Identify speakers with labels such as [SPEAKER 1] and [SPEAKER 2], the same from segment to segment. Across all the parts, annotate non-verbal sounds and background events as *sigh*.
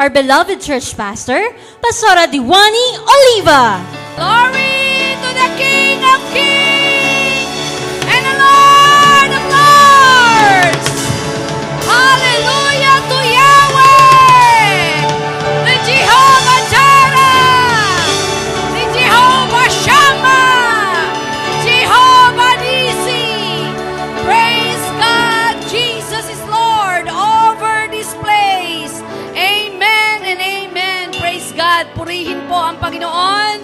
[SPEAKER 1] our beloved church pastor, Pastora Diwani Oliva.
[SPEAKER 2] Glory to the King of Kings and the Lord of Lords. Hallelujah Panginoon.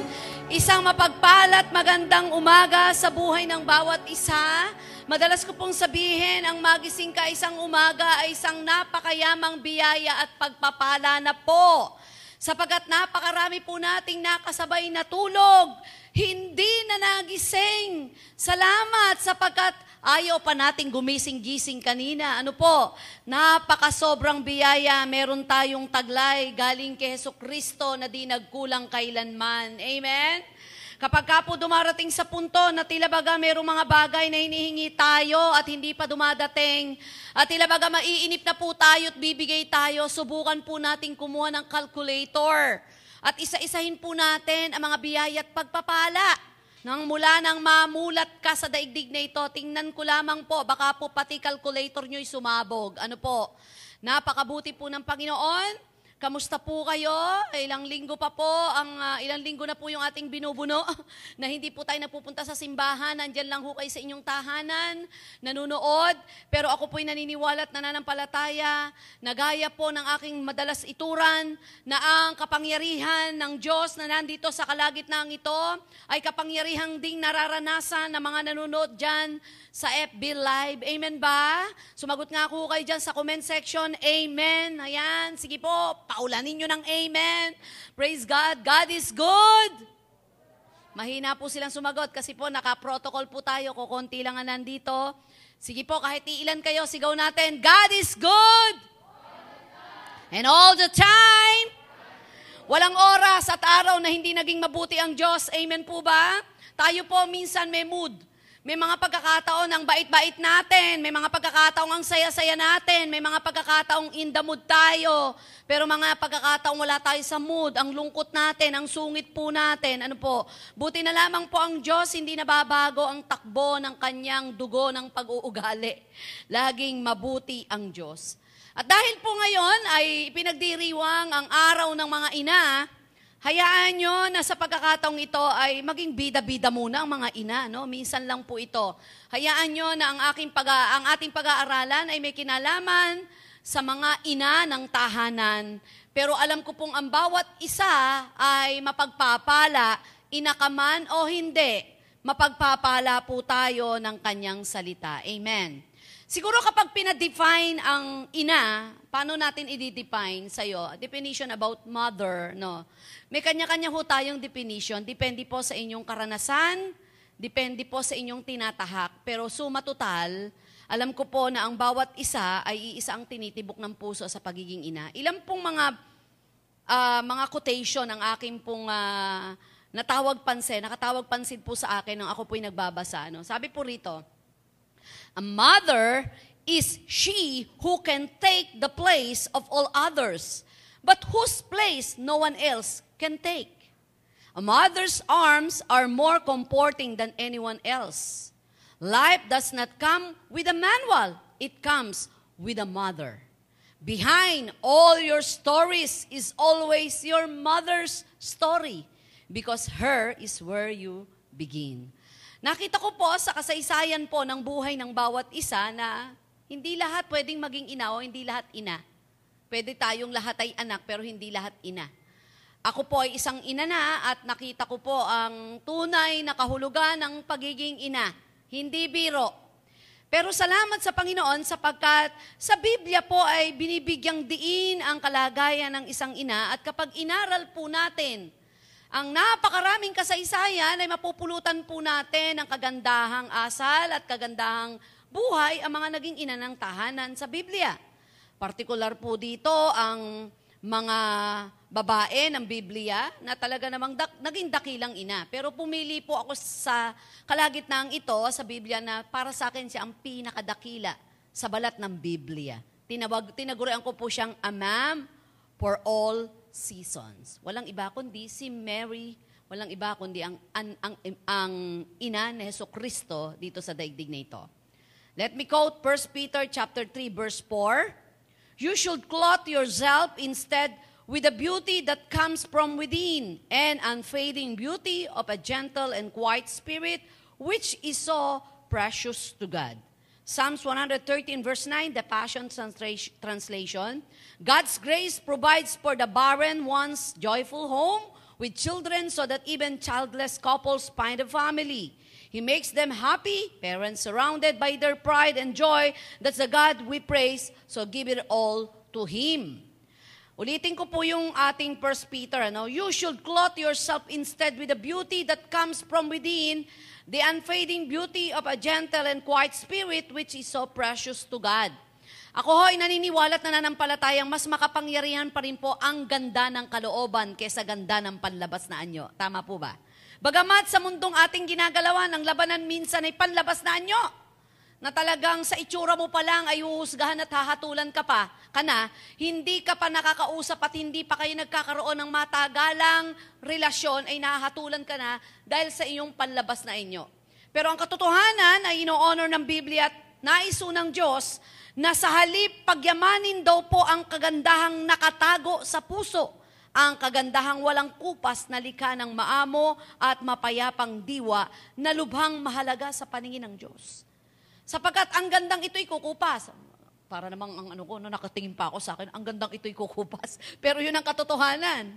[SPEAKER 2] Isang mapagpalat, magandang umaga sa buhay ng bawat isa. Madalas ko pong sabihin, ang magising ka isang umaga ay isang napakayamang biyaya at pagpapala na po. Sapagat napakarami po nating nakasabay na tulog, hindi na nagising. Salamat sapagkat ayaw pa nating gumising-gising kanina. Ano po? Napaka sobrang biyaya. Meron tayong taglay galing kay Heso Kristo na di nagkulang kailanman. Amen? Kapag ka po dumarating sa punto na tila baga mayroong mga bagay na hinihingi tayo at hindi pa dumadating, at tila baga maiinip na po tayo at bibigay tayo, subukan po nating kumuha ng calculator. At isa-isahin po natin ang mga biyaya at pagpapala. Nang mula nang mamulat ka sa daigdig na ito, tingnan ko lamang po, baka po pati calculator nyo'y sumabog. Ano po? Napakabuti po ng Panginoon. Kamusta po kayo? Ilang linggo pa po, ang ah, ilang linggo na po yung ating binubuno *laughs* na hindi po tayo napupunta sa simbahan. Nandyan lang ho kayo sa inyong tahanan, nanunood. Pero ako po'y naniniwala at nananampalataya na gaya po ng aking madalas ituran na ang kapangyarihan ng Diyos na nandito sa kalagitnaan ito ay kapangyarihang ding nararanasan ng mga nanonood dyan sa FB Live. Amen ba? Sumagot nga ako kayo dyan sa comment section. Amen. Ayan. Sige po, paulanin nyo ng amen. Praise God. God is good. Mahina po silang sumagot kasi po naka-protocol po tayo. Kukunti lang nga nandito. Sige po, kahit iilan kayo, sigaw natin, God is good. And all the time, walang oras at araw na hindi naging mabuti ang Diyos. Amen po ba? Tayo po minsan may mood. May mga pagkakataon ang bait-bait natin, may mga pagkakataong ang saya-saya natin, may mga pagkakataong in the mood tayo, pero mga pagkakataong wala tayo sa mood, ang lungkot natin, ang sungit po natin, ano po, buti na lamang po ang Diyos, hindi nababago ang takbo ng kanyang dugo ng pag-uugali. *laughs* Laging mabuti ang Diyos. At dahil po ngayon ay pinagdiriwang ang araw ng mga ina, Hayaan nyo na sa pagkakataong ito ay maging bida-bida muna ang mga ina. No? Minsan lang po ito. Hayaan nyo na ang, aking pag ang ating pag-aaralan ay may kinalaman sa mga ina ng tahanan. Pero alam ko pong ang bawat isa ay mapagpapala, inakaman o hindi. Mapagpapala po tayo ng kanyang salita. Amen. Siguro kapag pinadefine ang ina, paano natin i-define sa'yo? Definition about mother, no? May kanya-kanya ho tayong definition. Depende po sa inyong karanasan, depende po sa inyong tinatahak. Pero suma total, alam ko po na ang bawat isa ay iisa ang tinitibok ng puso sa pagiging ina. Ilan pong mga ah, mga quotation ang aking pong ah, natawag pansin, nakatawag pansin po sa akin nang ako po'y nagbabasa. No? Sabi po rito, A mother is she who can take the place of all others, but whose place no one else can take. A mother's arms are more comforting than anyone else. Life does not come with a manual, it comes with a mother. Behind all your stories is always your mother's story because her is where you begin. Nakita ko po sa kasaysayan po ng buhay ng bawat isa na hindi lahat pwedeng maging ina o hindi lahat ina. Pwede tayong lahat ay anak pero hindi lahat ina. Ako po ay isang ina na at nakita ko po ang tunay na kahulugan ng pagiging ina. Hindi biro. Pero salamat sa Panginoon sapagkat sa Biblia po ay binibigyang diin ang kalagayan ng isang ina at kapag inaral po natin ang napakaraming kasaysayan ay mapupulutan po natin ang kagandahang asal at kagandahang buhay ang mga naging ina ng tahanan sa Biblia. Partikular po dito ang mga babae ng Biblia na talaga namang dak- naging dakilang ina. Pero pumili po ako sa kalagitnaan ito sa Biblia na para sa akin siya ang pinakadakila sa balat ng Biblia. Tinawag, tinagurian ko po siyang a ma'am for all seasons. Walang iba kundi si Mary, walang iba kundi ang, ang, ang, ang ina ni Heso Kristo dito sa daigdig na ito. Let me quote 1 Peter chapter 3 verse 4. You should clothe yourself instead with the beauty that comes from within and unfading beauty of a gentle and quiet spirit, which is so precious to God. Psalms 113, verse 9, the Passion Transla- Translation. God's grace provides for the barren one's joyful home with children so that even childless couples find a family. He makes them happy, parents surrounded by their pride and joy. That's the God we praise, so give it all to Him. Ulitin ko po yung ating First Peter. Ano? You should clothe yourself instead with the beauty that comes from within, the unfading beauty of a gentle and quiet spirit which is so precious to God. Ako ho ay naniniwala at nananampalatayang mas makapangyarihan pa rin po ang ganda ng kalooban kaysa ganda ng panlabas na anyo. Tama po ba? Bagamat sa mundong ating ginagalawan, ang labanan minsan ay panlabas na anyo na talagang sa itsura mo pa lang ay uhusgahan at hahatulan ka pa, ka hindi ka pa nakakausap at hindi pa kayo nagkakaroon ng matagalang relasyon, ay nahahatulan ka na dahil sa iyong panlabas na inyo. Pero ang katotohanan ay ino-honor ng Biblia at naiso ng Diyos na sa halip pagyamanin daw po ang kagandahang nakatago sa puso, ang kagandahang walang kupas na likha ng maamo at mapayapang diwa na lubhang mahalaga sa paningin ng Diyos. Sapagkat ang gandang ito'y kukupas. Para namang ang ano ko, no, nakatingin pa ako sa akin, ang gandang ito'y kukupas. *laughs* Pero yun ang katotohanan.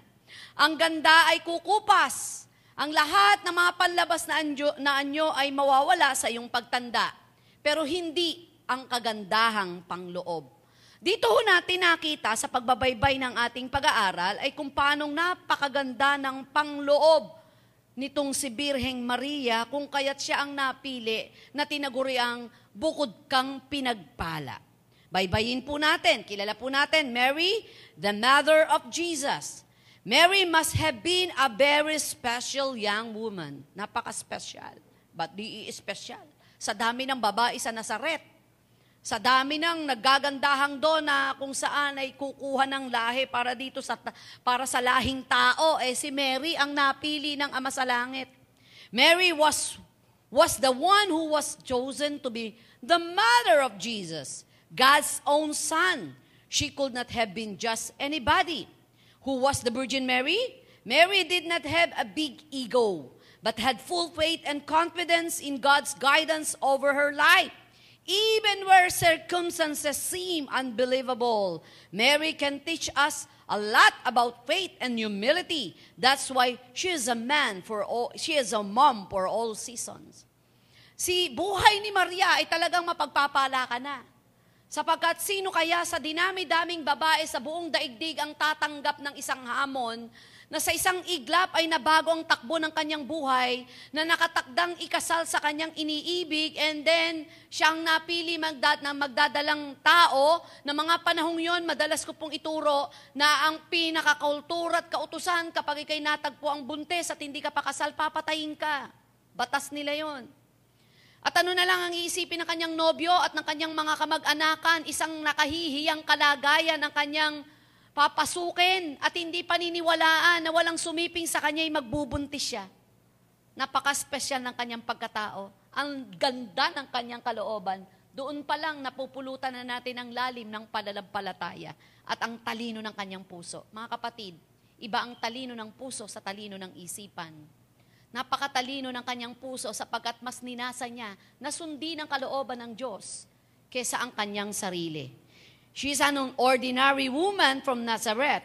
[SPEAKER 2] Ang ganda ay kukupas. Ang lahat ng mga panlabas na anyo, na anyo ay mawawala sa iyong pagtanda. Pero hindi ang kagandahang pangloob. Dito ho natin nakita sa pagbabaybay ng ating pag-aaral ay kung paanong napakaganda ng pangloob nitong si Birheng Maria kung kaya't siya ang napili na tinaguriang bukod kang pinagpala. Baybayin po natin, kilala po natin, Mary, the mother of Jesus. Mary must have been a very special young woman. Napaka-special. But di special. Sa dami ng babae sa Nazaret. Sa dami ng naggagandahang doon na kung saan ay kukuha ng lahi para dito sa para sa lahing tao eh si Mary ang napili ng Ama sa Langit. Mary was was the one who was chosen to be the mother of Jesus, God's own son. She could not have been just anybody. Who was the Virgin Mary? Mary did not have a big ego, but had full faith and confidence in God's guidance over her life. Even where circumstances seem unbelievable, Mary can teach us a lot about faith and humility. That's why she is a man for all, she is a mom for all seasons. Si buhay ni Maria ay talagang mapagpapala ka na. Sapagkat sino kaya sa dinami-daming babae sa buong daigdig ang tatanggap ng isang hamon na sa isang iglap ay nabago ang takbo ng kanyang buhay, na nakatakdang ikasal sa kanyang iniibig, and then siyang napili magdad, na magdadalang tao, na mga panahong yon madalas ko pong ituro, na ang pinakakultura at kautusan kapag ikay natagpo ang buntes at hindi ka pakasal, papatayin ka. Batas nila yon. At ano na lang ang iisipin ng kanyang nobyo at ng kanyang mga kamag-anakan, isang nakahihiyang kalagayan ng kanyang papasukin at hindi paniniwalaan na walang sumiping sa kanya ay magbubuntis siya. Napaka-special ng kanyang pagkatao. Ang ganda ng kanyang kalooban. Doon pa lang napupulutan na natin ang lalim ng palalampalataya at ang talino ng kanyang puso. Mga kapatid, iba ang talino ng puso sa talino ng isipan. Napakatalino ng kanyang puso sapagkat mas ninasa niya na sundin ang kalooban ng Diyos kesa ang kanyang sarili. She's an ordinary woman from Nazareth.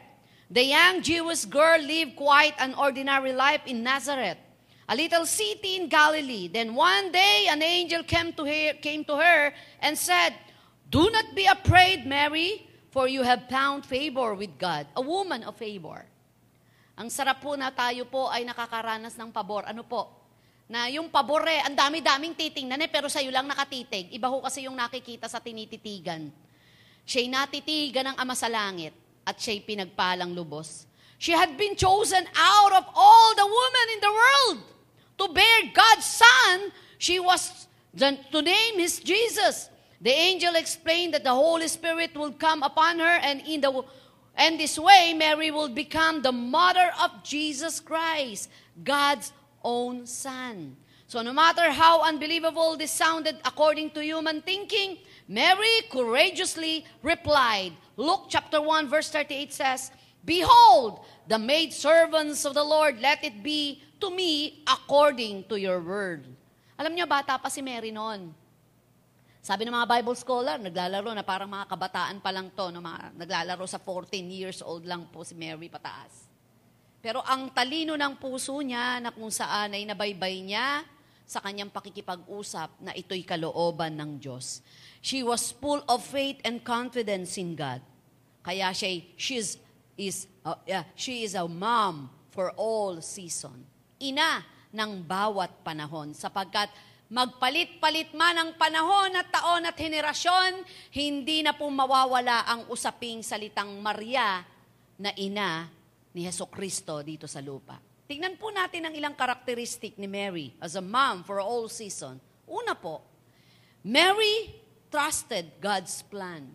[SPEAKER 2] The young Jewish girl lived quite an ordinary life in Nazareth. a little city in Galilee. Then one day an angel came to her, came to her and said, Do not be afraid, Mary, for you have found favor with God, a woman of favor. Ang sarap po na tayo po ay nakakaranas ng pabor. Ano po? Na yung pabor eh, ang dami-daming titingnan eh, pero sa'yo lang nakatitig. Iba ho kasi yung nakikita sa tinititigan. Siya'y natitigan ng Ama sa Langit at siya'y pinagpalang lubos. She had been chosen out of all the women in the world to bear God's Son. She was, to name His Jesus. The angel explained that the Holy Spirit will come upon her and in the and this way Mary will become the mother of Jesus Christ, God's own son. So no matter how unbelievable this sounded according to human thinking, Mary courageously replied. Luke chapter 1 verse 38 says, Behold, the maid servants of the Lord, let it be to me according to your word. Alam niyo, bata pa si Mary noon. Sabi ng mga Bible scholar, naglalaro na parang mga kabataan pa lang to, no, mga, naglalaro sa 14 years old lang po si Mary pataas. Pero ang talino ng puso niya na kung saan ay nabaybay niya sa kanyang pakikipag-usap na ito'y kalooban ng Diyos. She was full of faith and confidence in God. Kaya siya, she's, is, uh, yeah, she is a mom for all season. Ina ng bawat panahon sapagkat magpalit-palit man ang panahon at taon at henerasyon, hindi na po mawawala ang usaping salitang Maria na ina ni Heso Kristo dito sa lupa. Tingnan po natin ang ilang karakteristik ni Mary as a mom for all season. Una po, Mary trusted God's plan.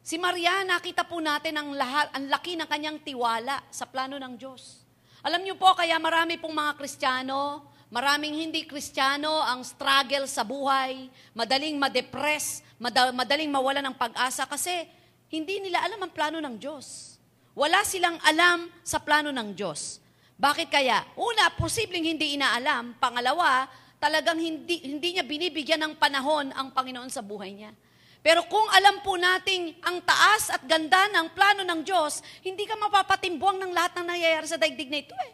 [SPEAKER 2] Si Maria, nakita po natin ang, lahat, ang laki ng kanyang tiwala sa plano ng Diyos. Alam niyo po, kaya marami pong mga Kristiyano, maraming hindi Kristiyano ang struggle sa buhay, madaling ma-depress, madaling mawala ng pag-asa kasi hindi nila alam ang plano ng Diyos. Wala silang alam sa plano ng Diyos. Bakit kaya? Una, posibleng hindi inaalam. Pangalawa, talagang hindi, hindi niya binibigyan ng panahon ang Panginoon sa buhay niya. Pero kung alam po nating ang taas at ganda ng plano ng Diyos, hindi ka mapapatimbwang ng lahat ng nangyayari sa daigdig na ito eh.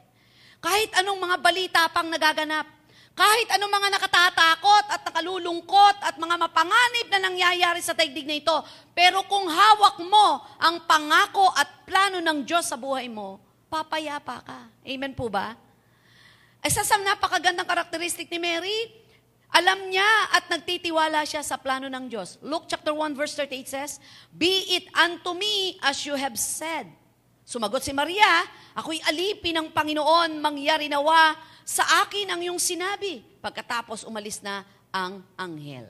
[SPEAKER 2] Kahit anong mga balita pang nagaganap, kahit anong mga nakatatakot at nakalulungkot at mga mapanganib na nangyayari sa daigdig na ito, pero kung hawak mo ang pangako at plano ng Diyos sa buhay mo, papayapa ka. Amen po ba? Isa sa napakagandang karakteristik ni Mary, alam niya at nagtitiwala siya sa plano ng Diyos. Luke chapter 1 verse 38 says, Be it unto me as you have said. Sumagot si Maria, ako'y alipin ng Panginoon, mangyari nawa sa akin ang iyong sinabi. Pagkatapos umalis na ang anghel.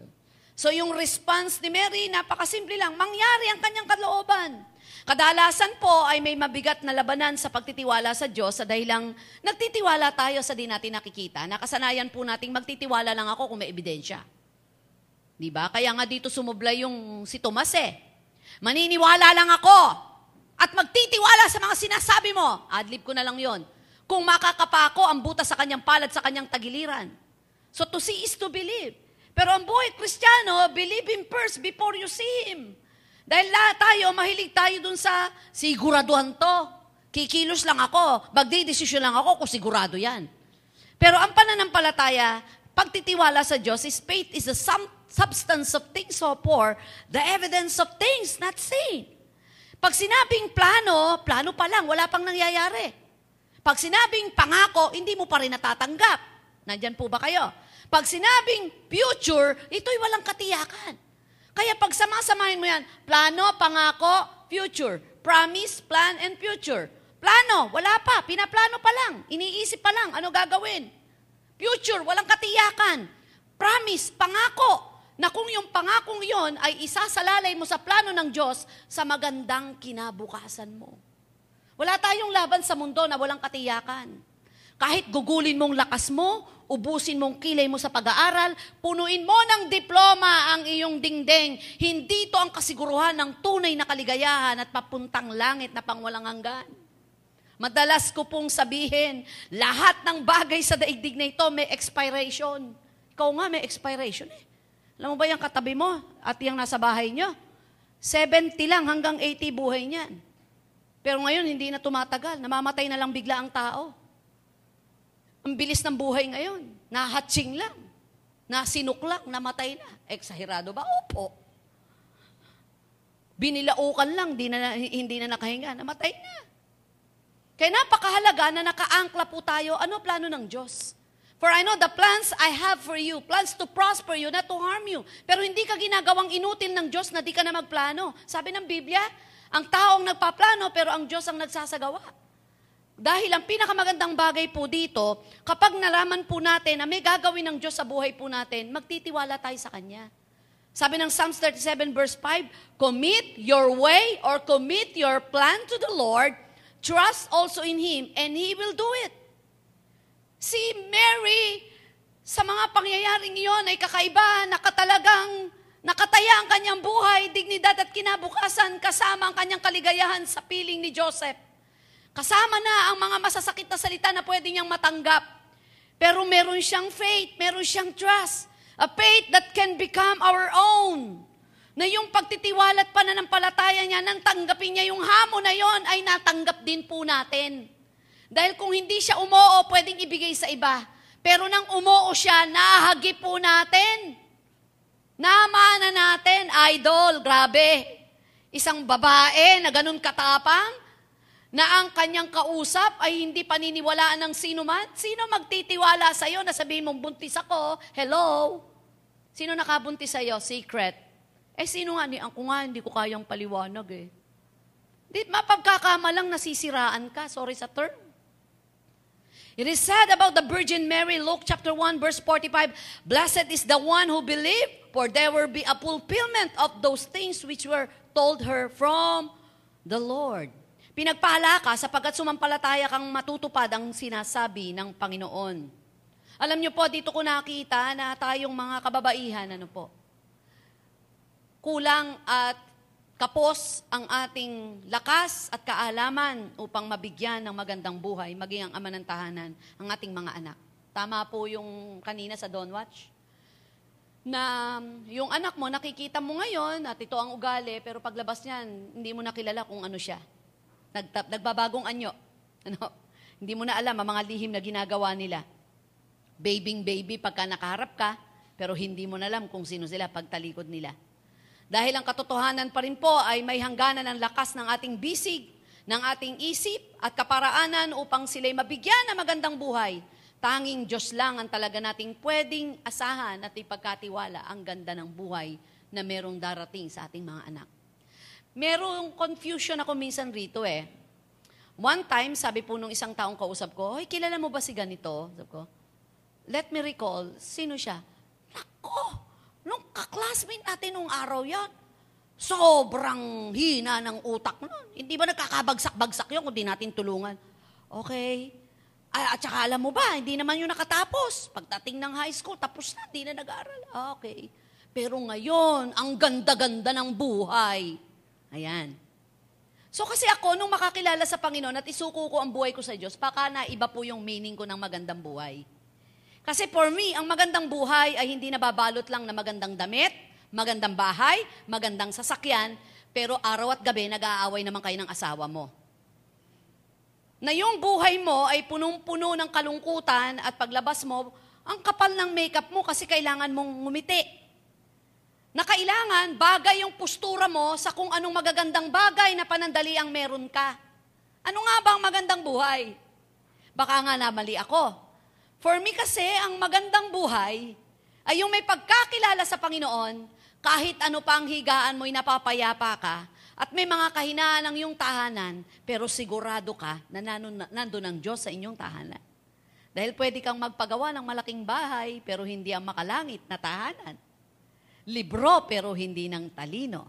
[SPEAKER 2] So yung response ni Mary, napakasimple lang, mangyari ang kanyang kalooban. Kadalasan po ay may mabigat na labanan sa pagtitiwala sa Diyos sa dahilang nagtitiwala tayo sa di natin nakikita. Nakasanayan po nating magtitiwala lang ako kung may ebidensya. Di ba? Kaya nga dito sumubla yung si Tomas eh. Maniniwala lang ako at magtitiwala sa mga sinasabi mo. Adlib ko na lang yon. Kung makakapa ako, ang buta sa kanyang palad sa kanyang tagiliran. So to see is to believe. Pero ang buhay kristyano, believe Him first before you see Him. Dahil lahat tayo, mahilig tayo dun sa siguraduhan to. Kikilos lang ako, magdidesisyon lang ako kung sigurado yan. Pero ang pananampalataya, pagtitiwala sa Diyos is faith is the sum, substance of things so poor, the evidence of things not seen. Pag sinabing plano, plano pa lang, wala pang nangyayari. Pag sinabing pangako, hindi mo pa rin natatanggap. Nandyan po ba kayo? Pag sinabing future, ito'y walang katiyakan. Kaya pag samasamahin mo yan, plano, pangako, future. Promise, plan, and future. Plano, wala pa. Pinaplano pa lang. Iniisip pa lang. Ano gagawin? Future, walang katiyakan. Promise, pangako. Na kung yung pangakong yon ay isasalalay mo sa plano ng Diyos sa magandang kinabukasan mo. Wala tayong laban sa mundo na walang katiyakan. Kahit gugulin mong lakas mo, ubusin mong kilay mo sa pag-aaral, punuin mo ng diploma ang iyong dingding. Hindi ito ang kasiguruhan ng tunay na kaligayahan at papuntang langit na pangwalang hanggan. Madalas ko pong sabihin, lahat ng bagay sa daigdig na ito may expiration. Ikaw nga may expiration eh. Alam mo ba yung katabi mo at yung nasa bahay nyo? 70 lang hanggang 80 buhay niyan. Pero ngayon, hindi na tumatagal. Namamatay na lang bigla ang tao. Ang bilis ng buhay ngayon. Nahatsing lang. Nasinok lang, namatay na. Eksahirado ba? Opo. Binilaukan lang, di na, hindi na nakahinga, namatay na. Kaya napakahalaga na nakaangkla po tayo, ano plano ng Diyos? For I know the plans I have for you, plans to prosper you, not to harm you. Pero hindi ka ginagawang inutil ng Diyos na di ka na magplano. Sabi ng Biblia, ang taong nagpaplano pero ang Diyos ang nagsasagawa. Dahil ang pinakamagandang bagay po dito, kapag nalaman po natin na may gagawin ng Diyos sa buhay po natin, magtitiwala tayo sa Kanya. Sabi ng Psalms 37 verse 5, Commit your way or commit your plan to the Lord, trust also in Him, and He will do it. Si Mary, sa mga pangyayaring iyon ay kakaiba, nakatalagang nakataya ang kanyang buhay, dignidad at kinabukasan kasama ang kanyang kaligayahan sa piling ni Joseph. Kasama na ang mga masasakit na salita na pwede niyang matanggap. Pero meron siyang faith, meron siyang trust. A faith that can become our own. Na yung pagtitiwala at pananampalataya niya, nang tanggapin niya yung hamon na yon ay natanggap din po natin. Dahil kung hindi siya umoo, pwedeng ibigay sa iba. Pero nang umoo siya, nahagi po natin. Namana natin, idol, grabe. Isang babae na ganun katapang, na ang kanyang kausap ay hindi paniniwalaan ng sino man. Sino magtitiwala sa iyo na sabihin mong buntis ako? Hello? Sino nakabuntis sa iyo? Secret. Eh sino nga ni ako nga hindi ko kayang paliwanag eh. Di mapagkakamalang nasisiraan ka, sorry sa term. It is said about the Virgin Mary, Luke chapter 1, verse 45, Blessed is the one who believed, for there will be a fulfillment of those things which were told her from the Lord. Pinagpala ka sapagkat sumampalataya kang matutupad ang sinasabi ng Panginoon. Alam niyo po, dito ko nakita na tayong mga kababaihan, ano po, kulang at kapos ang ating lakas at kaalaman upang mabigyan ng magandang buhay, maging ang ama ng tahanan, ang ating mga anak. Tama po yung kanina sa Don't Watch. Na yung anak mo, nakikita mo ngayon at ito ang ugali, pero paglabas niyan, hindi mo nakilala kung ano siya. Nag, nagbabagong anyo. *laughs* Ano? Hindi mo na alam ang mga lihim na ginagawa nila. Babing baby pagka nakaharap ka, pero hindi mo na alam kung sino sila pagtalikod nila. Dahil ang katotohanan pa rin po ay may hangganan ng lakas ng ating bisig, ng ating isip at kaparaanan upang sila'y mabigyan ng magandang buhay. Tanging Diyos lang ang talaga nating pwedeng asahan at ipagkatiwala ang ganda ng buhay na merong darating sa ating mga anak. Merong confusion ako minsan rito eh. One time, sabi po nung isang taong kausap ko, Hoy, kilala mo ba si ganito? Sabi ko, let me recall, sino siya? Nako, Nung kaklasmate natin nung araw yan, sobrang hina ng utak nun. Hindi ba nagkakabagsak-bagsak yun kung di natin tulungan? Okay. At saka alam mo ba, hindi naman yun nakatapos. Pagdating ng high school, tapos na, hindi na nag-aaral. Okay. Pero ngayon, ang ganda-ganda ng buhay. Ayan. So kasi ako, nung makakilala sa Panginoon at isuko ko ang buhay ko sa Diyos, baka na iba po yung meaning ko ng magandang buhay. Kasi for me, ang magandang buhay ay hindi nababalot lang na magandang damit, magandang bahay, magandang sasakyan, pero araw at gabi nag-aaway naman kayo ng asawa mo. Na yung buhay mo ay punong-puno ng kalungkutan at paglabas mo, ang kapal ng makeup mo kasi kailangan mong ngumiti. Na kailangan bagay yung postura mo sa kung anong magagandang bagay na panandali ang meron ka. Ano nga ba ang magandang buhay? Baka nga namali ako. For me kasi, ang magandang buhay ay yung may pagkakilala sa Panginoon, kahit ano pa ang higaan mo'y napapayapa ka, at may mga kahinaan ng iyong tahanan, pero sigurado ka na nandun ang Diyos sa inyong tahanan. Dahil pwede kang magpagawa ng malaking bahay, pero hindi ang makalangit na tahanan. Libro, pero hindi ng talino.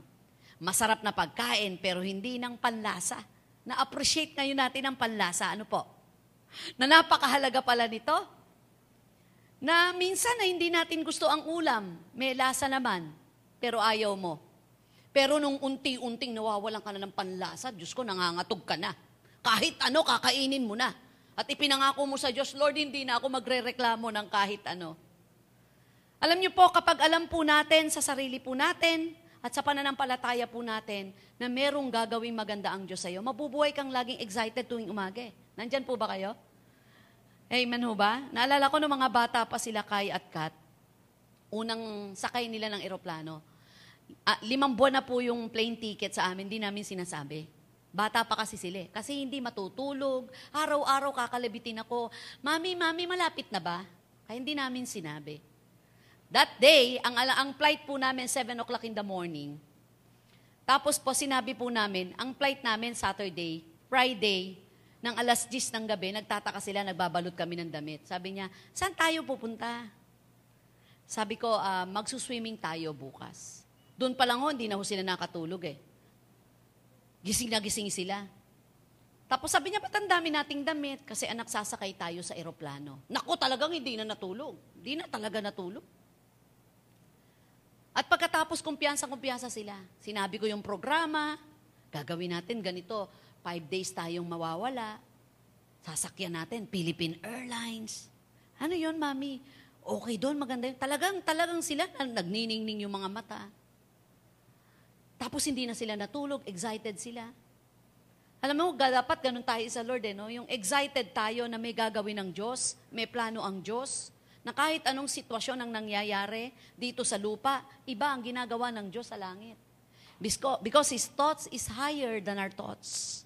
[SPEAKER 2] Masarap na pagkain, pero hindi ng panlasa. Na-appreciate ngayon natin ang panlasa. Ano po? Na napakahalaga pala nito na minsan na hindi natin gusto ang ulam, may lasa naman, pero ayaw mo. Pero nung unti-unting nawawalan ka na ng panlasa, Diyos ko, nangangatog ka na. Kahit ano, kakainin mo na. At ipinangako mo sa Diyos, Lord, hindi na ako magre-reklamo ng kahit ano. Alam niyo po, kapag alam po natin sa sarili po natin at sa pananampalataya po natin na merong gagawing maganda ang Diyos sa iyo, mabubuhay kang laging excited tuwing umaga. Nandyan po ba kayo? Amen ho ba? Naalala ko nung mga bata pa sila Kai at Kat, unang sakay nila ng eroplano. Ah, limang buwan na po yung plane ticket sa amin, hindi namin sinasabi. Bata pa kasi sila eh. Kasi hindi matutulog. Araw-araw kakalabitin ako. Mami, mami, malapit na ba? Kaya hindi namin sinabi. That day, ang, ang flight po namin, 7 o'clock in the morning. Tapos po, sinabi po namin, ang flight namin Saturday, Friday, ng alas 10 ng gabi, nagtataka sila, nagbabalot kami ng damit. Sabi niya, saan tayo pupunta? Sabi ko, uh, magsuswimming tayo bukas. Doon pa lang ho, hindi na ho sila nakatulog eh. Gising na gising sila. Tapos sabi niya, ba't dami nating damit? Kasi anak, sasakay tayo sa eroplano. Naku, talagang hindi na natulog. Hindi na talaga natulog. At pagkatapos, kumpiyansa-kumpiyansa sila. Sinabi ko yung programa, gagawin natin ganito, five days tayong mawawala. Sasakyan natin, Philippine Airlines. Ano yon mami? Okay doon, maganda yun. Talagang, talagang sila, nagniningning yung mga mata. Tapos hindi na sila natulog, excited sila. Alam mo, dapat ganun tayo sa Lord, eh, no? yung excited tayo na may gagawin ng Diyos, may plano ang Diyos, na kahit anong sitwasyon ang nangyayari dito sa lupa, iba ang ginagawa ng Diyos sa langit. Because His thoughts is higher than our thoughts.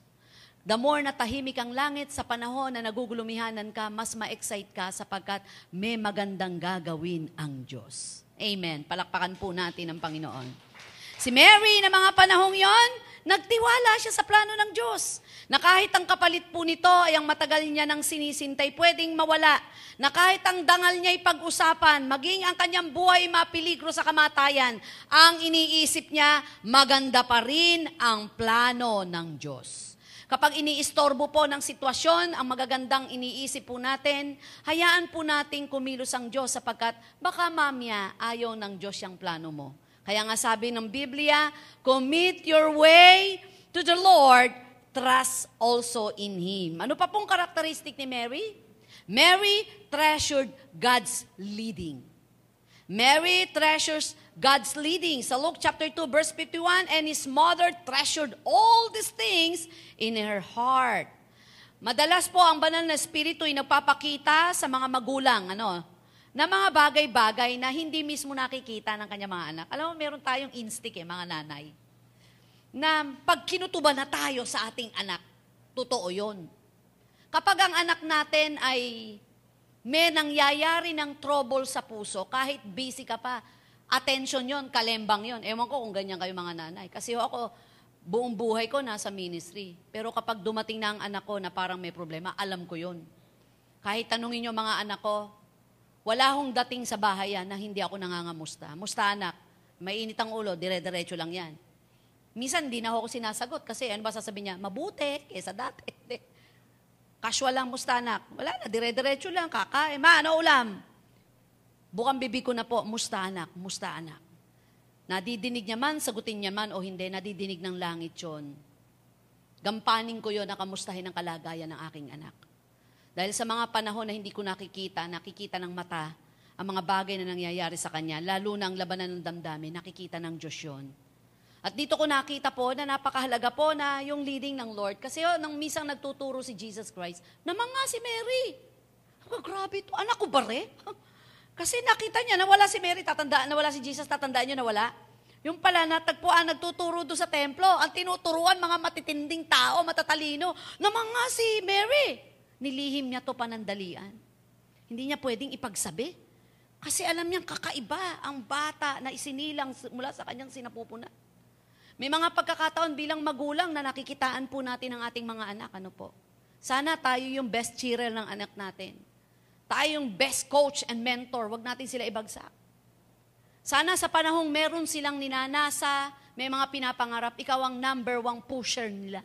[SPEAKER 2] The more na tahimik ang langit sa panahon na nagugulumihanan ka, mas ma-excite ka sapagkat may magandang gagawin ang Diyos. Amen. Palakpakan po natin ang Panginoon. Si Mary na mga panahong yon, nagtiwala siya sa plano ng Diyos. Na kahit ang kapalit po nito ay ang matagal niya ng sinisintay, pwedeng mawala. Na kahit ang dangal niya ay pag-usapan, maging ang kanyang buhay mapiligro sa kamatayan, ang iniisip niya, maganda pa rin ang plano ng Diyos. Kapag iniistorbo po ng sitwasyon, ang magagandang iniisip po natin, hayaan po nating kumilos ang Diyos sapagkat baka mamya ayaw ng Diyos yung plano mo. Kaya nga sabi ng Biblia, commit your way to the Lord, trust also in Him. Ano pa pong karakteristik ni Mary? Mary treasured God's leading. Mary treasures God's leading. Sa Luke chapter 2 verse 51, and his mother treasured all these things in her heart. Madalas po ang banal na espiritu ay nagpapakita sa mga magulang, ano, na mga bagay-bagay na hindi mismo nakikita ng kanya mga anak. Alam mo, meron tayong instinct eh, mga nanay. Na pag kinutuba na tayo sa ating anak, totoo yon. Kapag ang anak natin ay may nangyayari ng trouble sa puso, kahit busy ka pa, attention yon, kalembang yon. Ewan ko kung ganyan kayo mga nanay. Kasi ako, buong buhay ko nasa ministry. Pero kapag dumating na ang anak ko na parang may problema, alam ko yon. Kahit tanungin nyo mga anak ko, wala hong dating sa bahay yan na hindi ako nangangamusta. Musta anak? May init ang ulo, dire-diretso lang yan. Minsan, hindi na ako sinasagot kasi ano ba sasabihin niya? Mabuti, kesa dati. *laughs* Casual lang, musta anak? Wala na, dire-diretso lang, kakain. Ma, ano ulam? Bukang bibig ko na po, musta anak, musta anak. Nadidinig niya man, sagutin niya man o hindi, nadidinig ng langit yon. Gampanin ko yon na kamustahin ang kalagayan ng aking anak. Dahil sa mga panahon na hindi ko nakikita, nakikita ng mata, ang mga bagay na nangyayari sa kanya, lalo na ang labanan ng damdamin, nakikita ng Diyos yun. At dito ko nakita po na napakahalaga po na yung leading ng Lord. Kasi oh, nang misang nagtuturo si Jesus Christ, naman nga si Mary. Oh, grabe to. Anak ko ba re? *laughs* Kasi nakita niya, nawala si Mary, tatandaan, nawala si Jesus, tatandaan niyo, nawala. Yung pala, natagpuan, nagtuturo doon sa templo. Ang tinuturuan, mga matitinding tao, matatalino. Naman nga si Mary nilihim niya to panandalian. Hindi niya pwedeng ipagsabi. Kasi alam niya kakaiba ang bata na isinilang mula sa kanyang sinapupuna. May mga pagkakataon bilang magulang na nakikitaan po natin ang ating mga anak. Ano po? Sana tayo yung best cheerer ng anak natin. Tayo yung best coach and mentor. Huwag natin sila ibagsak. Sana sa panahong meron silang ninanasa, may mga pinapangarap, ikaw ang number one pusher nila.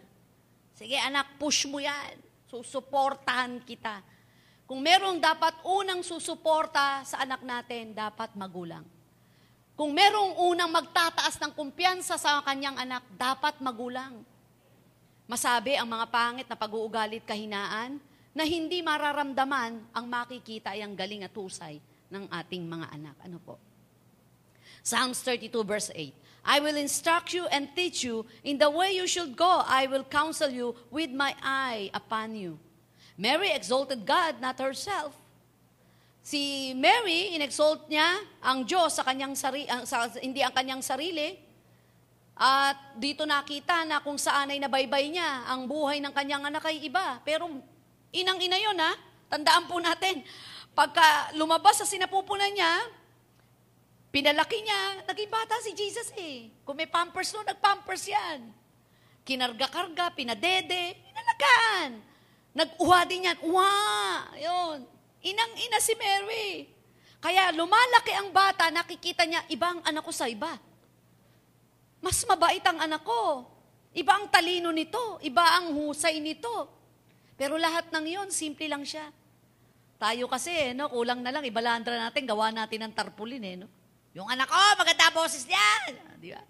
[SPEAKER 2] Sige anak, push mo yan. Susuportahan kita. Kung merong dapat unang susuporta sa anak natin, dapat magulang. Kung merong unang magtataas ng kumpiyansa sa kanyang anak, dapat magulang. Masabi ang mga pangit na pag-uugalit kahinaan na hindi mararamdaman ang makikita ay ang galing at husay ng ating mga anak. Ano po? Psalms 32 verse 8. I will instruct you and teach you in the way you should go. I will counsel you with my eye upon you. Mary exalted God, not herself. Si Mary, inexalt niya ang Diyos sa kanyang sarili, sa, hindi ang kanyang sarili. At dito nakita na kung saan ay nabaybay niya ang buhay ng kanyang anak ay iba. Pero inang-ina yun ha. Tandaan po natin. Pagka lumabas sa sinapupunan niya, pinalaki niya, naging bata si Jesus eh. Kung may pampers no, nagpampers yan. Kinarga-karga, pinadede, pinalagaan. Nag-uha din yan. Uwa! Yun. Inang-ina si Mary. Kaya lumalaki ang bata, nakikita niya, ibang anak ko sa iba. Mas mabait ang anak ko. Iba ang talino nito. Iba ang husay nito. Pero lahat ng yon simple lang siya. Tayo kasi, eh, no, kulang na lang, ibalandra natin, gawa natin ng tarpulin, eh, no? Yung anak ko, maganda boses niyan! Di ba?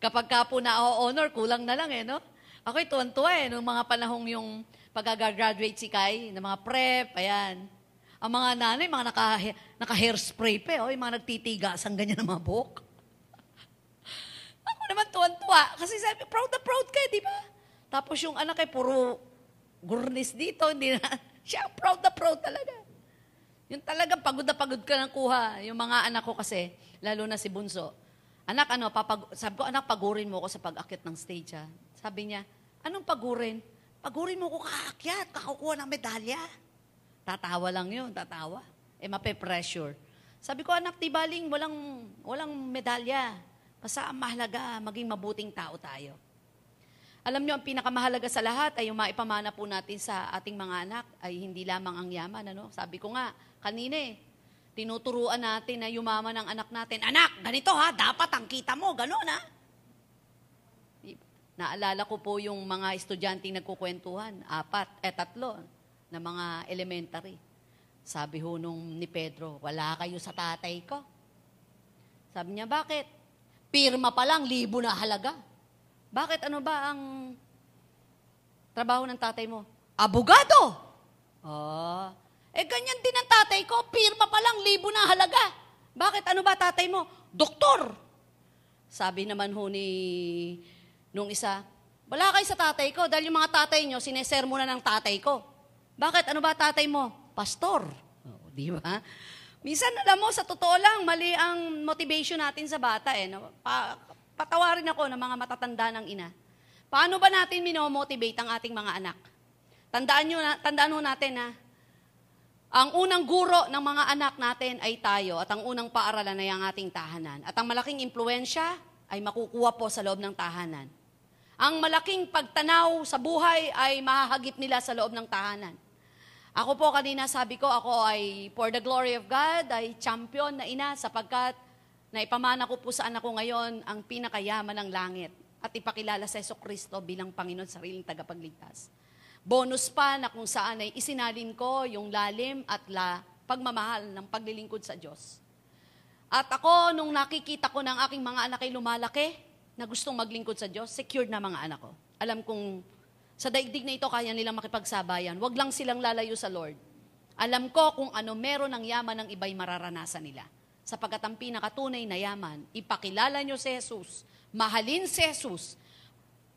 [SPEAKER 2] Kapag ka po na-honor, kulang na lang, eh, no? Ako'y tuwan-tuwa, eh, nung mga panahong yung pag-graduate si Kai, ng mga prep, ayan. Ang mga nanay, mga naka, naka-hairspray pa, eh, oh, yung mga nagtitigas ang ganyan ng mga buhok. *laughs* Ako naman tuwan-tuwa, kasi sabi, proud na proud ka, di ba? Tapos yung anak ay puro gurnis dito, hindi na, *laughs* siya proud na proud talaga. Yung talagang pagod na pagod ka ng kuha. Yung mga anak ko kasi, lalo na si Bunso. Anak, ano, papag, sabi ko, anak, pagurin mo ako sa pag-akit ng stage, ha? Sabi niya, anong pagurin? Pagurin mo ko kaakyat, kakakuha ng medalya. Tatawa lang yun, tatawa. Eh, mape-pressure. Sabi ko, anak, di baling, walang, walang medalya. Basta ang mahalaga, maging mabuting tao tayo. Alam nyo, ang pinakamahalaga sa lahat ay yung maipamana po natin sa ating mga anak ay hindi lamang ang yaman. Ano? Sabi ko nga, kanina eh, tinuturuan natin na yumaman ng anak natin. Anak, ganito ha, dapat ang kita mo, gano'n ha. Naalala ko po yung mga estudyanteng nagkukwentuhan, apat, eh tatlo, na mga elementary. Sabi ho nung ni Pedro, wala kayo sa tatay ko. Sabi niya, bakit? Pirma pa lang, libo na halaga. Bakit ano ba ang trabaho ng tatay mo? Abogado! Oh, eh ganyan din ang tatay ko, pirma pa lang, libo na halaga. Bakit ano ba tatay mo? Doktor! Sabi naman ho ni nung isa, wala kayo sa tatay ko dahil yung mga tatay nyo, sinesermo na ng tatay ko. Bakit? Ano ba tatay mo? Pastor. Oh, di ba? Minsan, alam mo, sa totoo lang, mali ang motivation natin sa bata. Eh, no? pa, patawarin ako ng mga matatanda ng ina. Paano ba natin minomotivate ang ating mga anak? Tandaan, nyo na, tandaan natin na ang unang guro ng mga anak natin ay tayo at ang unang paaralan ay ang ating tahanan. At ang malaking impluensya ay makukuha po sa loob ng tahanan. Ang malaking pagtanaw sa buhay ay mahahagip nila sa loob ng tahanan. Ako po kanina sabi ko, ako ay for the glory of God, ay champion na ina sapagkat naipamana ko po sa anak ko ngayon ang pinakayaman ng langit at ipakilala sa Yeso Kristo bilang Panginoon sariling tagapagligtas. Bonus pa na kung saan ay isinalin ko yung lalim at la pagmamahal ng paglilingkod sa Diyos. At ako, nung nakikita ko ng aking mga anak ay lumalaki, na gustong maglingkod sa Diyos, secured na mga anak ko. Alam kong sa daigdig na ito kaya nilang makipagsabayan. Huwag lang silang lalayo sa Lord. Alam ko kung ano meron ng yaman ng iba'y mararanasan nila. Sapagkat ang pinakatunay na yaman, ipakilala nyo si Jesus, mahalin si Jesus,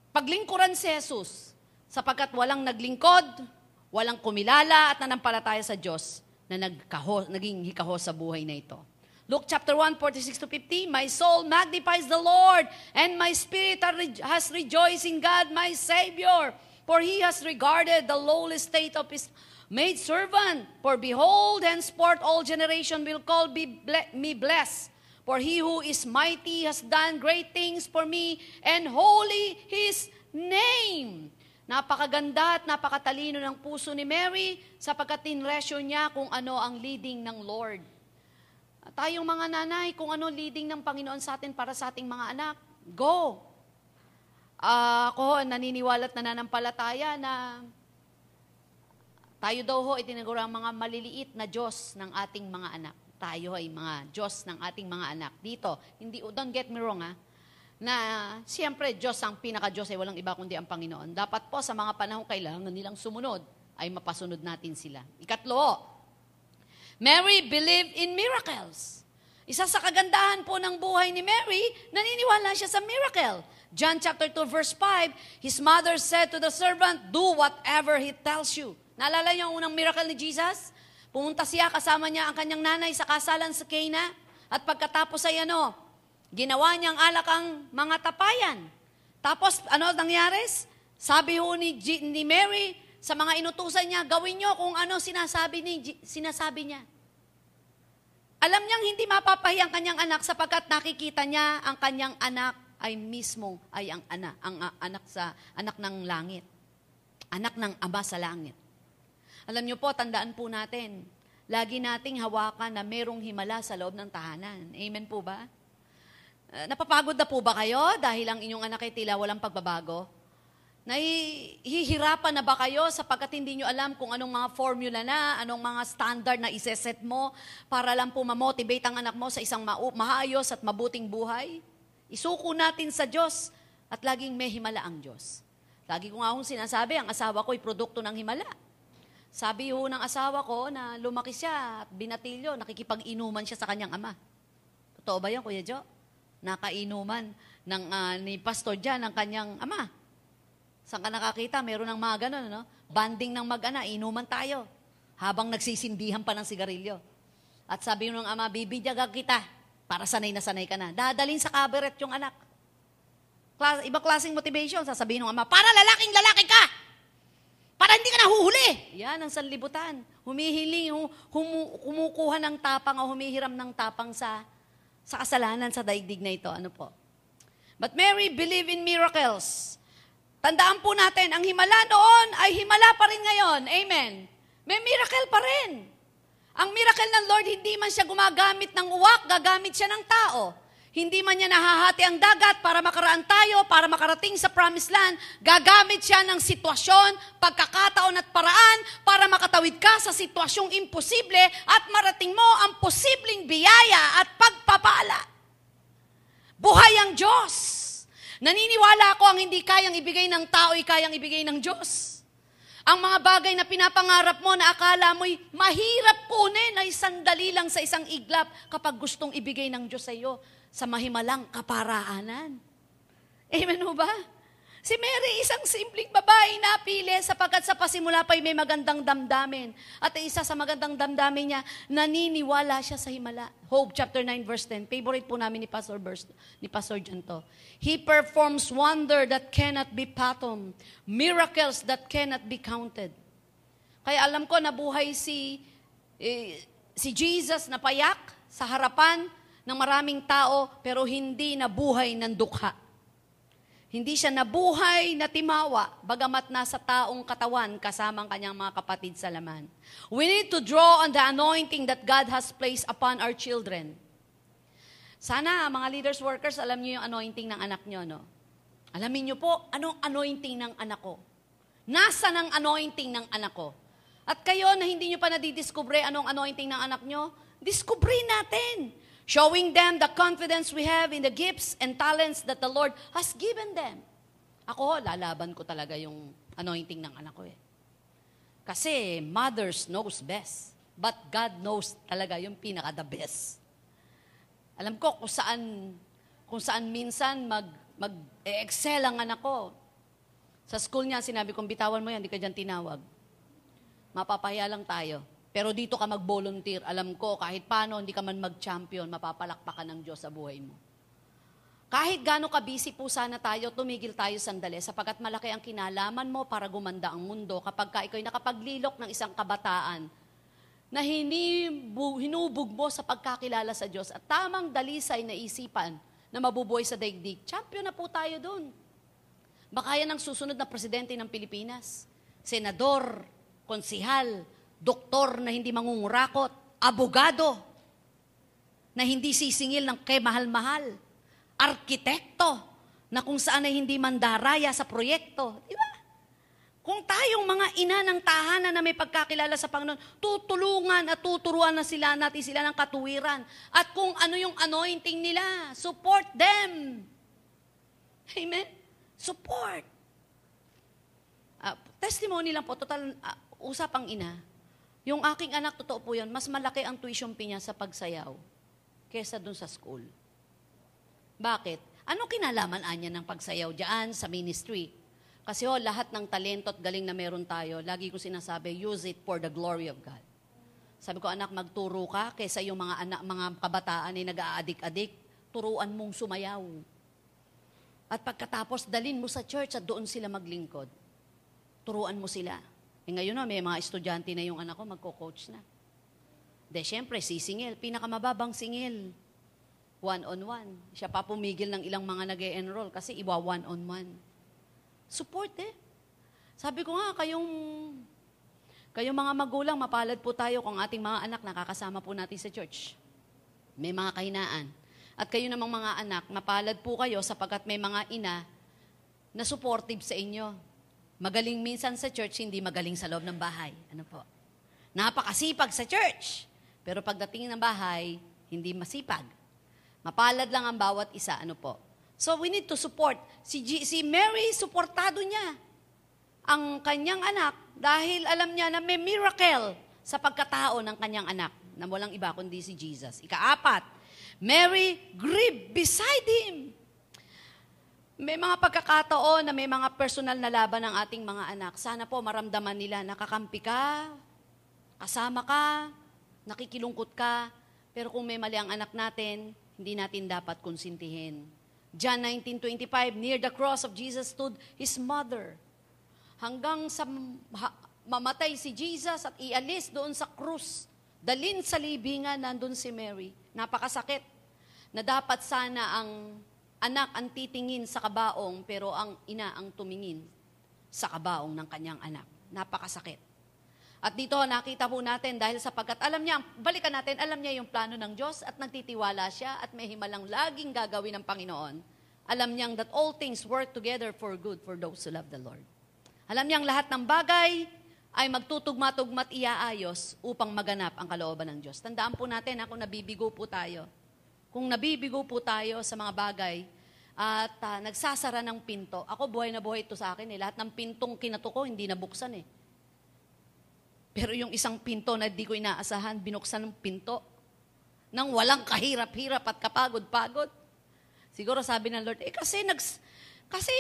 [SPEAKER 2] paglingkuran si Jesus, sapagkat walang naglingkod, walang kumilala at nanampalataya sa Diyos na nagkaho, naging hikaho sa buhay na ito. Luke chapter 1, 46 to 50, My soul magnifies the Lord, and my spirit has rejoiced in God, my Savior. For he has regarded the lowly state of his maid servant. For behold, henceforth all generation will call me blessed. For he who is mighty has done great things for me, and holy his name. Napakaganda at napakatalino ng puso ni Mary sapagkat tinresyo niya kung ano ang leading ng Lord. Tayong mga nanay, kung ano leading ng Panginoon sa atin para sa ating mga anak, go. Uh, ako, naniniwala at nananampalataya na tayo daw ho itinaguro ang mga maliliit na Diyos ng ating mga anak. Tayo ay mga Diyos ng ating mga anak. Dito, hindi, don't get me wrong ha, na siyempre Diyos ang pinaka-Diyos ay walang iba kundi ang Panginoon. Dapat po sa mga panahon kailangan nilang sumunod ay mapasunod natin sila. Ikatlo, Mary believed in miracles. Isa sa kagandahan po ng buhay ni Mary, naniniwala siya sa miracle. John chapter 2 verse 5, his mother said to the servant, do whatever he tells you. Naalala niyo ang unang miracle ni Jesus? Pumunta siya, kasama niya ang kanyang nanay sa kasalan sa Cana. At pagkatapos ay ano, ginawa niyang alak ang mga tapayan. Tapos, ano nangyari? Sabi ho ni, G- ni Mary sa mga inutusan niya, gawin niyo kung ano sinasabi, ni, G- sinasabi niya. Alam niyang hindi mapapahi ang kanyang anak sapagkat nakikita niya ang kanyang anak ay mismo ay ang anak, ang ah, anak sa anak ng langit. Anak ng ama sa langit. Alam niyo po, tandaan po natin, lagi nating hawakan na merong himala sa loob ng tahanan. Amen po ba? Uh, napapagod na po ba kayo dahil ang inyong anak ay tila walang pagbabago? Nahihirapan na ba kayo sapagkat hindi nyo alam kung anong mga formula na, anong mga standard na iseset mo para lang po mamotivate ang anak mo sa isang ma- maayos at mabuting buhay? Isuko natin sa Diyos at laging may himala ang Diyos. Lagi ko nga akong sinasabi, ang asawa ko ay produkto ng himala. Sabi ho ng asawa ko na lumaki siya at binatilyo, nakikipag-inuman siya sa kanyang ama. Totoo ba yan, Kuya Jo? Nakainuman ng, ah, ni Pastor Jan ng kanyang ama. Saan ka nakakita? Meron ng mga ganun, no? Banding ng mag-ana, inuman tayo. Habang nagsisindihan pa ng sigarilyo. At sabi ng ama, bibidyagan kita para sanay na sanay ka na. Dadalhin sa cabaret yung anak. Klas, ibang klaseng motivation, sasabihin ng ama, para lalaking lalaki ka! Para hindi ka nahuhuli! Yan ang sanlibutan. Humihiling, hu- humu- kumukuha ng tapang o humihiram ng tapang sa, sa kasalanan sa daigdig na ito. Ano po? But Mary believed in miracles. Tandaan po natin, ang himala noon ay himala pa rin ngayon. Amen. May miracle pa rin. Ang miracle ng Lord, hindi man siya gumagamit ng uwak, gagamit siya ng tao. Hindi man niya nahahati ang dagat para makaraan tayo, para makarating sa promised land. Gagamit siya ng sitwasyon, pagkakataon at paraan para makatawid ka sa sitwasyong imposible at marating mo ang posibleng biyaya at pagpapala. Buhay ang Diyos. Naniniwala ako ang hindi kayang ibigay ng tao ay kayang ibigay ng Diyos. Ang mga bagay na pinapangarap mo na akala mo'y mahirap kunin ay sandali lang sa isang iglap kapag gustong ibigay ng Diyos sa iyo sa mahimalang kaparaanan. Amen ho ba? Si Mary, isang simpleng babae napili sapagkat sa pasimula pa'y may magandang damdamin. At isa sa magandang damdamin niya, naniniwala siya sa himala. Hope chapter 9 verse 10. Favorite po namin ni Pastor, verse, ni Pastor John to. He performs wonder that cannot be fathomed, miracles that cannot be counted. Kaya alam ko nabuhay si eh, si Jesus na payak sa harapan ng maraming tao pero hindi nabuhay ng dukha. Hindi siya nabuhay na timawa, bagamat nasa taong katawan kasama ang kanyang mga kapatid sa laman. We need to draw on the anointing that God has placed upon our children. Sana, mga leaders, workers, alam niyo yung anointing ng anak niyo, no? Alamin niyo po, anong anointing ng anak ko? Nasa ng anointing ng anak ko? At kayo na hindi niyo pa nadidiskubre anong anointing ng anak niyo, diskubre natin. Showing them the confidence we have in the gifts and talents that the Lord has given them. Ako, lalaban ko talaga yung anointing ng anak ko eh. Kasi mothers knows best. But God knows talaga yung pinaka the best. Alam ko kung saan kung saan minsan mag mag-excel ang anak ko. Sa school niya, sinabi kong bitawan mo yan, hindi ka dyan tinawag. Mapapahiya lang tayo. Pero dito ka mag-volunteer, alam ko, kahit paano, hindi ka man mag-champion, mapapalakpakan ng Diyos sa buhay mo. Kahit gano'n ka busy po sana tayo, tumigil tayo sandali sapagkat malaki ang kinalaman mo para gumanda ang mundo kapag ka ikaw'y nakapaglilok ng isang kabataan na hinibu, hinubog mo sa pagkakilala sa Diyos at tamang dalisay na isipan na mabubuhay sa daigdig. Champion na po tayo doon. Baka yan ang susunod na presidente ng Pilipinas. Senador, konsihal, doktor na hindi mangungurakot, abogado na hindi sisingil ng kay mahal-mahal, arkitekto na kung saan ay hindi mandaraya sa proyekto. Di ba? Kung tayong mga ina ng tahanan na may pagkakilala sa Panginoon, tutulungan at tuturuan na sila natin sila ng katuwiran. At kung ano yung anointing nila, support them. Amen? Support. Uh, testimony lang po, total, uh, usapang ina. Yung aking anak, totoo po yan, mas malaki ang tuition fee niya sa pagsayaw kesa dun sa school. Bakit? Ano kinalaman anya ng pagsayaw diyan sa ministry? Kasi ho, lahat ng talento at galing na meron tayo, lagi ko sinasabi, use it for the glory of God. Sabi ko, anak, magturo ka kaysa yung mga anak, mga kabataan ay nag-aadik-adik, turuan mong sumayaw. At pagkatapos, dalin mo sa church at doon sila maglingkod. Turuan mo sila. E ngayon na, may mga estudyante na yung anak ko, magko-coach na. De, syempre, sisingil. Pinakamababang singil. One-on-one. Siya pa pumigil ng ilang mga nag enroll kasi iwa one-on-one. Support eh. Sabi ko nga, kayong, kayong mga magulang, mapalad po tayo kung ating mga anak nakakasama po natin sa church. May mga kahinaan. At kayo namang mga anak, mapalad po kayo sapagkat may mga ina na supportive sa inyo. Magaling minsan sa church, hindi magaling sa loob ng bahay. Ano po? Napakasipag sa church. Pero pagdating ng bahay, hindi masipag. Mapalad lang ang bawat isa. Ano po? So we need to support. Si, G- si Mary, suportado niya ang kanyang anak dahil alam niya na may miracle sa pagkatao ng kanyang anak na walang iba kundi si Jesus. Ikaapat, Mary grieved beside him. May mga pagkakataon na may mga personal na laban ng ating mga anak. Sana po maramdaman nila, nakakampi ka, kasama ka, nakikilungkot ka, pero kung may mali ang anak natin, hindi natin dapat konsintihin. John 19.25, near the cross of Jesus stood his mother. Hanggang sa ha- mamatay si Jesus at ialis doon sa krus, dalin sa libingan, nandun si Mary. Napakasakit na dapat sana ang anak ang titingin sa kabaong, pero ang ina ang tumingin sa kabaong ng kanyang anak. Napakasakit. At dito nakita po natin dahil sapagkat alam niya, balikan natin, alam niya yung plano ng Diyos at nagtitiwala siya at may himalang laging gagawin ng Panginoon. Alam niyang that all things work together for good for those who love the Lord. Alam niyang lahat ng bagay ay magtutugma-tugma at iaayos upang maganap ang kalooban ng Diyos. Tandaan po natin kung nabibigo po tayo. Kung nabibigo po tayo sa mga bagay at ah, nagsasara ng pinto. Ako buhay na buhay ito sa akin eh. Lahat ng pintong kinato ko hindi nabuksan eh. Pero yung isang pinto na di ko inaasahan, binuksan ng pinto. Nang walang kahirap-hirap at kapagod-pagod. Siguro sabi ng Lord, eh kasi nags, kasi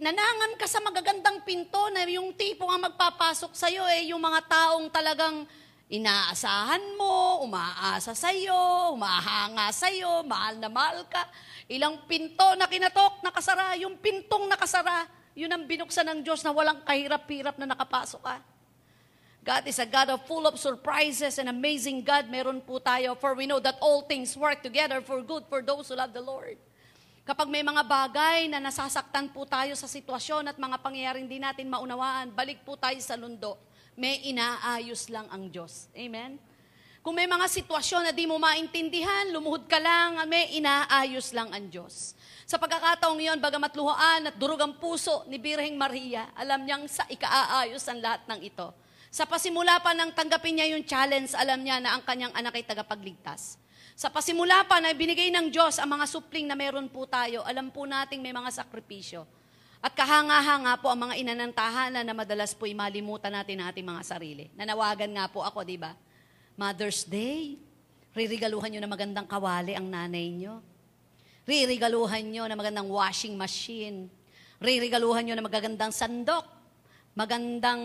[SPEAKER 2] nanangan ka sa magagandang pinto na yung tipo nga magpapasok sa'yo eh, yung mga taong talagang inaasahan mo, umaasa sa'yo, umahanga sa'yo, mahal na mahal ka. Ilang pinto na kinatok, nakasara, yung pintong nakasara, yun ang binuksan ng Diyos na walang kahirap-hirap na nakapasok ka. God is a God of full of surprises and amazing God. Meron po tayo, for we know that all things work together for good for those who love the Lord. Kapag may mga bagay na nasasaktan po tayo sa sitwasyon at mga pangyayaring di natin maunawaan, balik po tayo sa lundo. May inaayos lang ang Diyos. Amen? Kung may mga sitwasyon na di mo maintindihan, lumuhod ka lang, may inaayos lang ang Diyos. Sa pagkakataong iyon, bagamat luhaan at durog ang puso ni Birheng Maria, alam niyang sa ikaaayos ang lahat ng ito. Sa pasimula pa nang tanggapin niya yung challenge, alam niya na ang kanyang anak ay tagapagligtas. Sa pasimula pa na binigay ng Diyos ang mga supling na meron po tayo, alam po nating may mga sakripisyo. At kahanga-hanga po ang mga ina ng tahanan na madalas po malimutan natin ang ating mga sarili. Nanawagan nga po ako, di ba? Mother's Day, ririgaluhan nyo na magandang kawali ang nanay nyo. Ririgaluhan nyo na magandang washing machine. Ririgaluhan nyo na magagandang sandok. Magandang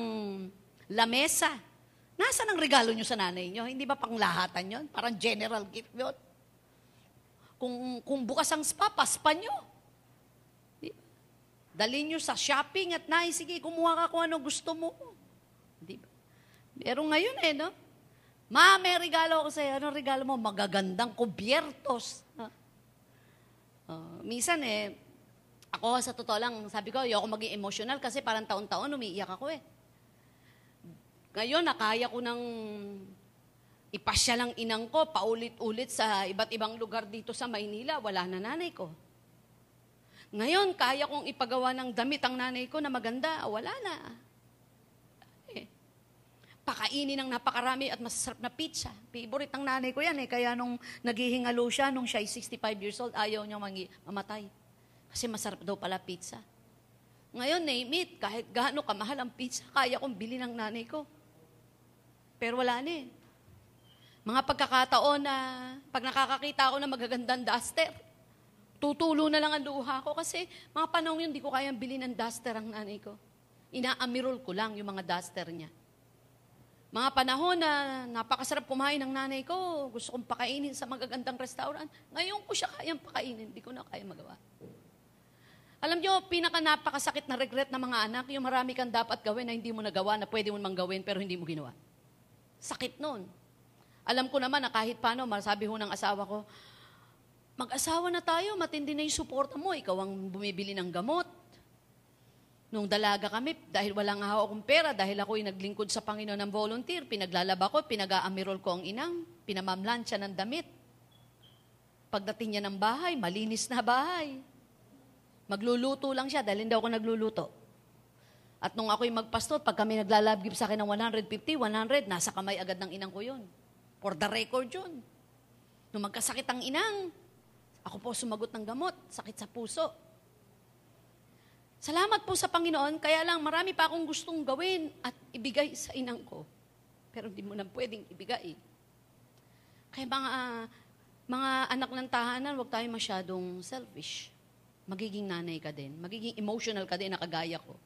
[SPEAKER 2] lamesa. Nasaan ang regalo nyo sa nanay nyo? Hindi ba panglahatan yon? Parang general gift yun. Kung, kung bukas ang spa, paspa nyo. Dalhin nyo sa shopping at nai, sige, kumuha ka kung ano gusto mo. Di ba? Pero ngayon eh, no? Ma, may regalo ako sa'yo. Anong regalo mo? Magagandang kubyertos. Ha? Uh, minsan eh, ako sa totoo lang, sabi ko, ayoko maging emotional kasi parang taon-taon umiiyak ako eh. Ngayon, nakaya ko nang ipasya lang inang ko paulit-ulit sa iba't ibang lugar dito sa Maynila. Wala na nanay ko. Ngayon, kaya kong ipagawa ng damit ang nanay ko na maganda. Wala na. Eh, pakainin ng napakarami at masasarap na pizza. Favorite ng nanay ko yan eh. Kaya nung naghihingalo siya, nung siya ay 65 years old, ayaw niya mamatay. Kasi masarap daw pala pizza. Ngayon, name it, kahit gaano kamahal ang pizza, kaya kong bili ng nanay ko. Pero wala na eh. Mga pagkakataon na pag nakakakita ako ng magagandang duster, Tutulo na lang ang luha ko kasi mga panahon yun, di ko kayang bilhin ng duster ang nanay ko. Inaamirol ko lang yung mga duster niya. Mga panahon na napakasarap kumain ng nanay ko, gusto kong pakainin sa magagandang restaurant. Ngayon ko siya kayang pakainin, di ko na kaya magawa. Alam nyo, pinaka napakasakit na regret ng mga anak, yung marami kang dapat gawin na hindi mo nagawa, na pwede mo mang gawin pero hindi mo ginawa. Sakit nun. Alam ko naman na kahit paano, masabi ho ng asawa ko, mag-asawa na tayo, matindi na yung suporta mo, ikaw ang bumibili ng gamot. Nung dalaga kami, dahil walang nga akong pera, dahil ako'y naglingkod sa Panginoon ng volunteer, pinaglalaba ko, pinag-aamirol ko ang inang, pinamamlansya ng damit. Pagdating niya ng bahay, malinis na bahay. Magluluto lang siya dahil hindi ako nagluluto. At nung ako'y magpastor, pag kami naglalabgib sa akin ng 150, 100, nasa kamay agad ng inang ko yun. For the record yun. Nung magkasakit ang inang, ako po sumagot ng gamot, sakit sa puso. Salamat po sa Panginoon, kaya lang marami pa akong gustong gawin at ibigay sa inang ko. Pero hindi mo na pwedeng ibigay. Kaya mga, mga anak ng tahanan, huwag tayo masyadong selfish. Magiging nanay ka din. Magiging emotional ka din na kagaya ko.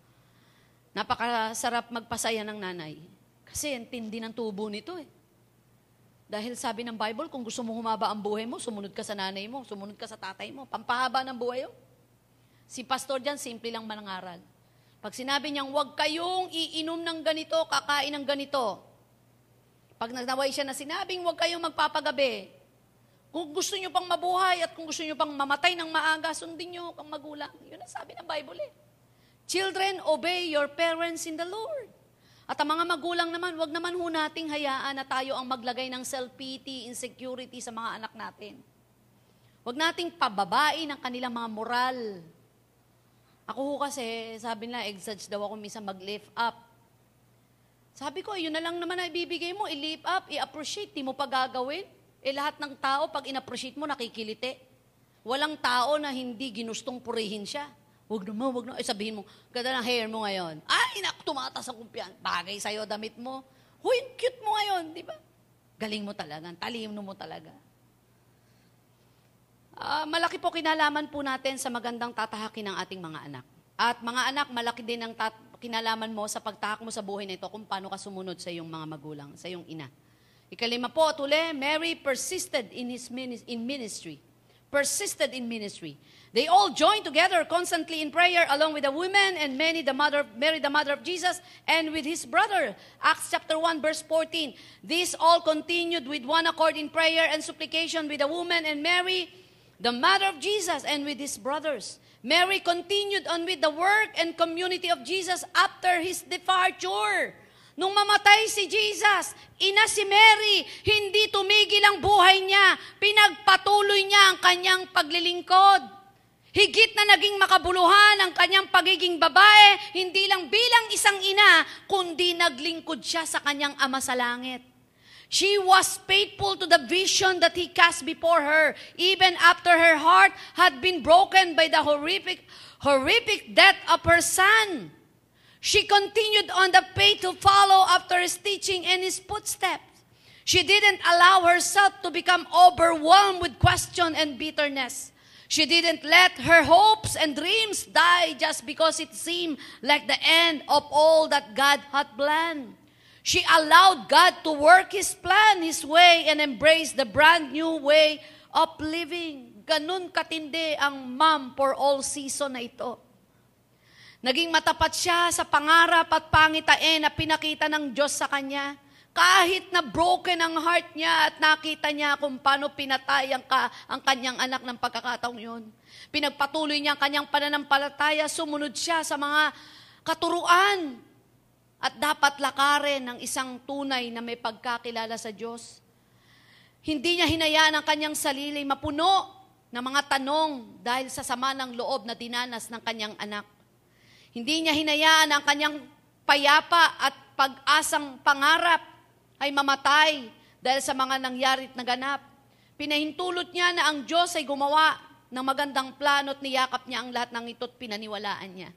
[SPEAKER 2] Napakasarap magpasaya ng nanay. Kasi ang tindi ng tubo nito eh. Dahil sabi ng Bible, kung gusto mo humaba ang buhay mo, sumunod ka sa nanay mo, sumunod ka sa tatay mo. Pampahaba ng buhay yun. Si pastor dyan, simple lang manangaral. Pag sinabi niyang, huwag kayong iinom ng ganito, kakain ng ganito. Pag naway siya na sinabing, huwag kayong magpapagabi. Kung gusto niyo pang mabuhay at kung gusto niyo pang mamatay ng maaga, sundin niyo ang magulang. Yun ang sabi ng Bible eh. Children, obey your parents in the Lord. At ang mga magulang naman, wag naman ho nating hayaan na tayo ang maglagay ng self-pity, insecurity sa mga anak natin. Wag nating pababain ang kanilang mga moral. Ako ho kasi, sabi nila, exage daw ako minsan mag-lift up. Sabi ko, yun na lang naman na ibibigay mo, i-lift up, i-appreciate, di mo pa gagawin. Eh lahat ng tao, pag in-appreciate mo, nakikiliti. Walang tao na hindi ginustong purihin siya. Huwag naman, huwag naman. Eh, sabihin mo, ganda ng hair mo ngayon. Ay, nak, tumatas ang kumpiyan. Bagay sa'yo, damit mo. Huy, cute mo ngayon, di ba? Galing mo talaga, talino mo talaga. Ah, malaki po kinalaman po natin sa magandang tatahakin ng ating mga anak. At mga anak, malaki din ang tat- kinalaman mo sa pagtahak mo sa buhay na ito kung paano ka sumunod sa iyong mga magulang, sa iyong ina. Ikalima po, tuli, Mary persisted in his minis- in ministry. Persisted in ministry. They all joined together constantly in prayer along with the women and many the mother Mary the mother of Jesus and with his brother. Acts chapter 1 verse 14. These all continued with one accord in prayer and supplication with the woman and Mary the mother of Jesus and with his brothers. Mary continued on with the work and community of Jesus after his departure. Nung mamatay si Jesus, ina si Mary, hindi tumigil ang buhay niya. Pinagpatuloy niya ang kanyang paglilingkod. Higit na naging makabuluhan ang kanyang pagiging babae, hindi lang bilang isang ina, kundi naglingkod siya sa kanyang ama sa langit. She was faithful to the vision that he cast before her, even after her heart had been broken by the horrific, horrific death of her son. She continued on the faith to follow after his teaching and his footsteps. She didn't allow herself to become overwhelmed with question and bitterness. She didn't let her hopes and dreams die just because it seemed like the end of all that God had planned. She allowed God to work His plan, His way, and embrace the brand new way of living. Ganun katindi ang mom for all season na ito. Naging matapat siya sa pangarap at pangitain na pinakita ng Diyos sa kanya. Kahit na broken ang heart niya at nakita niya kung paano pinatay ang, ka, ang kanyang anak ng pagkakataong yun. Pinagpatuloy niya ang kanyang pananampalataya, sumunod siya sa mga katuruan at dapat lakarin ng isang tunay na may pagkakilala sa Diyos. Hindi niya hinayaan ang kanyang sarili mapuno ng mga tanong dahil sa sama ng loob na dinanas ng kanyang anak. Hindi niya hinayaan ang kanyang payapa at pag-asang pangarap ay mamatay dahil sa mga nangyari at naganap. Pinahintulot niya na ang Diyos ay gumawa ng magandang plano at niyakap niya ang lahat ng ito at pinaniwalaan niya.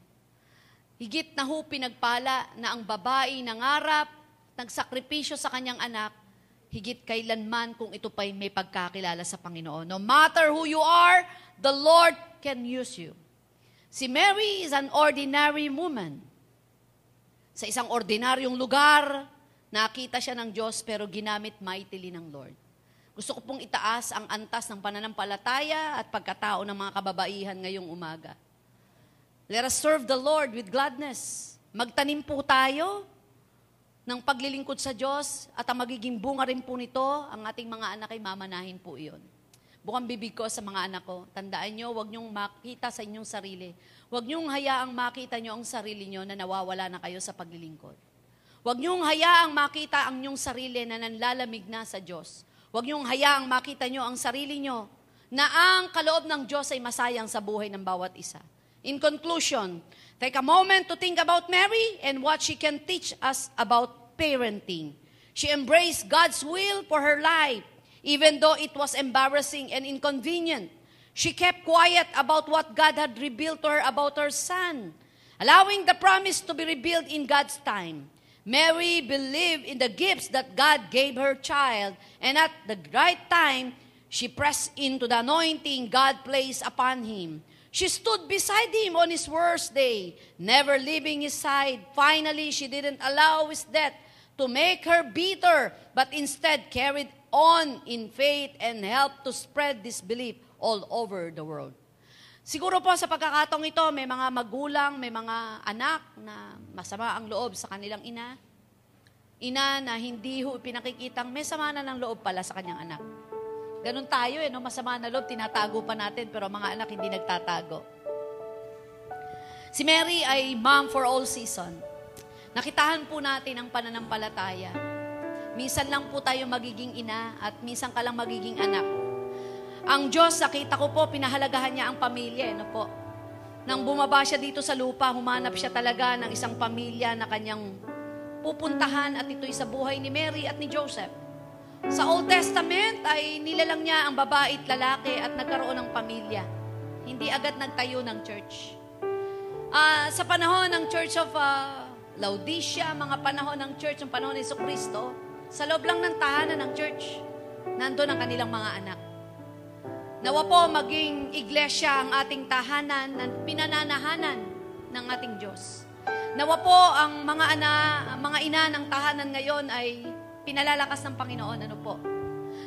[SPEAKER 2] Higit na ho pinagpala na ang babae nangarap, nagsakripisyo sa kanyang anak, higit kailanman kung ito pa'y may pagkakilala sa Panginoon. No matter who you are, the Lord can use you. Si Mary is an ordinary woman. Sa isang ordinaryong lugar, nakita siya ng Diyos pero ginamit mightily ng Lord. Gusto ko pong itaas ang antas ng pananampalataya at pagkatao ng mga kababaihan ngayong umaga. Let us serve the Lord with gladness. Magtanim po tayo ng paglilingkod sa Diyos at ang magiging bunga rin po nito, ang ating mga anak ay mamanahin po iyon. Bukang bibig ko sa mga anak ko, tandaan nyo, huwag nyong makita sa inyong sarili. Huwag nyong hayaang makita nyo ang sarili nyo na nawawala na kayo sa paglilingkod. Huwag nyong hayaang makita ang inyong sarili na nanlalamig na sa Diyos. Huwag niyong hayaang makita niyo ang sarili niyo na ang kaloob ng Diyos ay masayang sa buhay ng bawat isa. In conclusion, take a moment to think about Mary and what she can teach us about parenting. She embraced God's will for her life, even though it was embarrassing and inconvenient. She kept quiet about what God had revealed to her about her son, allowing the promise to be revealed in God's time. Mary believed in the gifts that God gave her child, and at the right time, she pressed into the anointing God placed upon him. She stood beside him on his worst day, never leaving his side. Finally, she didn't allow his death to make her bitter, but instead carried on in faith and helped to spread this belief all over the world. Siguro po sa pagkakatong ito, may mga magulang, may mga anak na masama ang loob sa kanilang ina. Ina na hindi ho pinakikitang may sama na ng loob pala sa kanyang anak. Ganon tayo eh, no? masama na loob, tinatago pa natin, pero mga anak hindi nagtatago. Si Mary ay mom for all season. Nakitahan po natin ang pananampalataya. Minsan lang po tayo magiging ina at minsan ka lang magiging anak. Ang Diyos, nakita ko po, pinahalagahan niya ang pamilya. Ano po? Nang bumaba siya dito sa lupa, humanap siya talaga ng isang pamilya na kanyang pupuntahan at ito'y sa buhay ni Mary at ni Joseph. Sa Old Testament ay nilalang niya ang babae at lalaki at nagkaroon ng pamilya. Hindi agad nagtayo ng church. Uh, sa panahon ng Church of uh, Laodicea, mga panahon ng church, ng panahon ni Kristo, sa loob lang ng tahanan ng church, nandun ang kanilang mga anak. Nawa po maging iglesia ang ating tahanan ng pinananahanan ng ating Diyos. Nawa po ang mga ana, mga ina ng tahanan ngayon ay pinalalakas ng Panginoon. Ano po?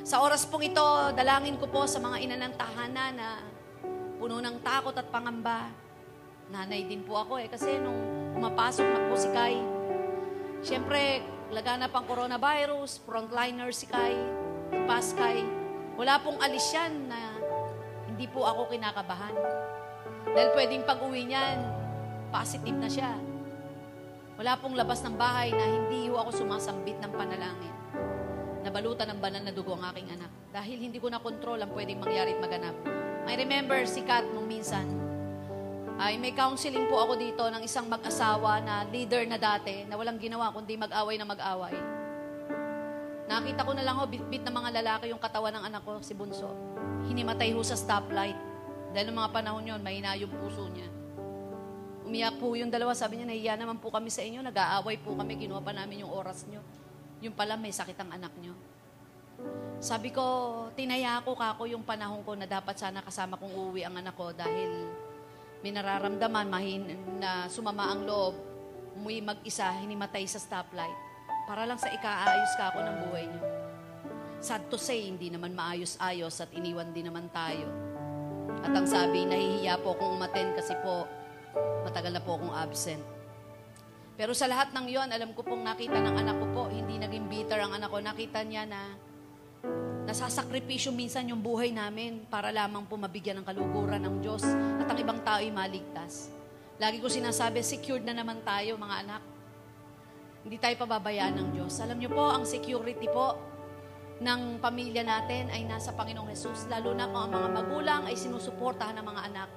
[SPEAKER 2] Sa oras pong ito, dalangin ko po sa mga ina ng tahanan na puno ng takot at pangamba. Nanay din po ako eh, kasi nung pumapasok na po si Kai, siyempre, laganap ang coronavirus, frontliner si Kai, pas Kai, wala pong alis yan na hindi po ako kinakabahan. Dahil pwedeng pag-uwi niyan, positive na siya. Wala pong labas ng bahay na hindi ho ako sumasambit ng panalangin. Nabalutan ng banal na dugo ang aking anak. Dahil hindi ko na kontrol ang pwedeng mangyari at maganap. I remember si Kat nung minsan, ay may counseling po ako dito ng isang mag-asawa na leader na dati na walang ginawa kundi mag-away na mag-away. Nakita ko na lang ho, bit-bit na mga lalaki yung katawan ng anak ko, si Bunso hinimatay ho sa stoplight. Dahil ng mga panahon yon, mahina yung puso niya. Umiyak po yung dalawa, sabi niya, nahiya naman po kami sa inyo, nag-aaway po kami, kinuha pa namin yung oras niyo. Yung pala, may sakit ang anak niyo. Sabi ko, tinaya ko kako yung panahon ko na dapat sana kasama kong uuwi ang anak ko dahil may nararamdaman, mahin, na sumama ang loob, umuwi mag-isa, hinimatay sa stoplight. Para lang sa ikaayos ka ako ng buhay niyo. Sad to say, hindi naman maayos-ayos at iniwan din naman tayo. At ang sabi, nahihiya po akong umaten kasi po, matagal na po akong absent. Pero sa lahat ng yon, alam ko pong nakita ng anak ko po, hindi naging bitter ang anak ko. Nakita niya na nasasakripisyo minsan yung buhay namin para lamang po mabigyan ng kaluguran ng Diyos at ang ibang tao ay maligtas. Lagi ko sinasabi, secured na naman tayo mga anak. Hindi tayo pababayaan ng Diyos. Alam niyo po, ang security po, ng pamilya natin ay nasa Panginoong Hesus, lalo na kung ang mga magulang ay sinusuportahan ng mga anak.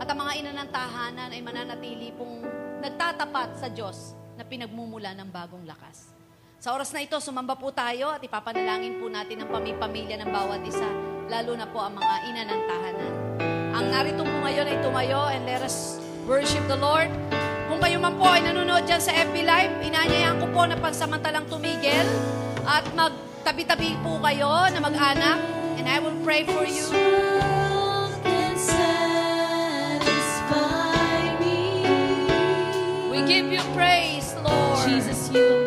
[SPEAKER 2] At ang mga ina ng tahanan ay mananatili pong nagtatapat sa Diyos na pinagmumula ng bagong lakas. Sa oras na ito, sumamba po tayo at ipapanalangin po natin ang pamipamilya ng bawat isa, lalo na po ang mga ina ng tahanan. Ang narito po ngayon ay tumayo and let us worship the Lord. Kung kayo man po ay nanonood dyan sa FB Live, inanyayahan ko po na pansamantalang tumigil at mag Magtabi-tabi po kayo na mag-anak and I will pray for you. We give you praise, Lord.
[SPEAKER 1] Jesus, you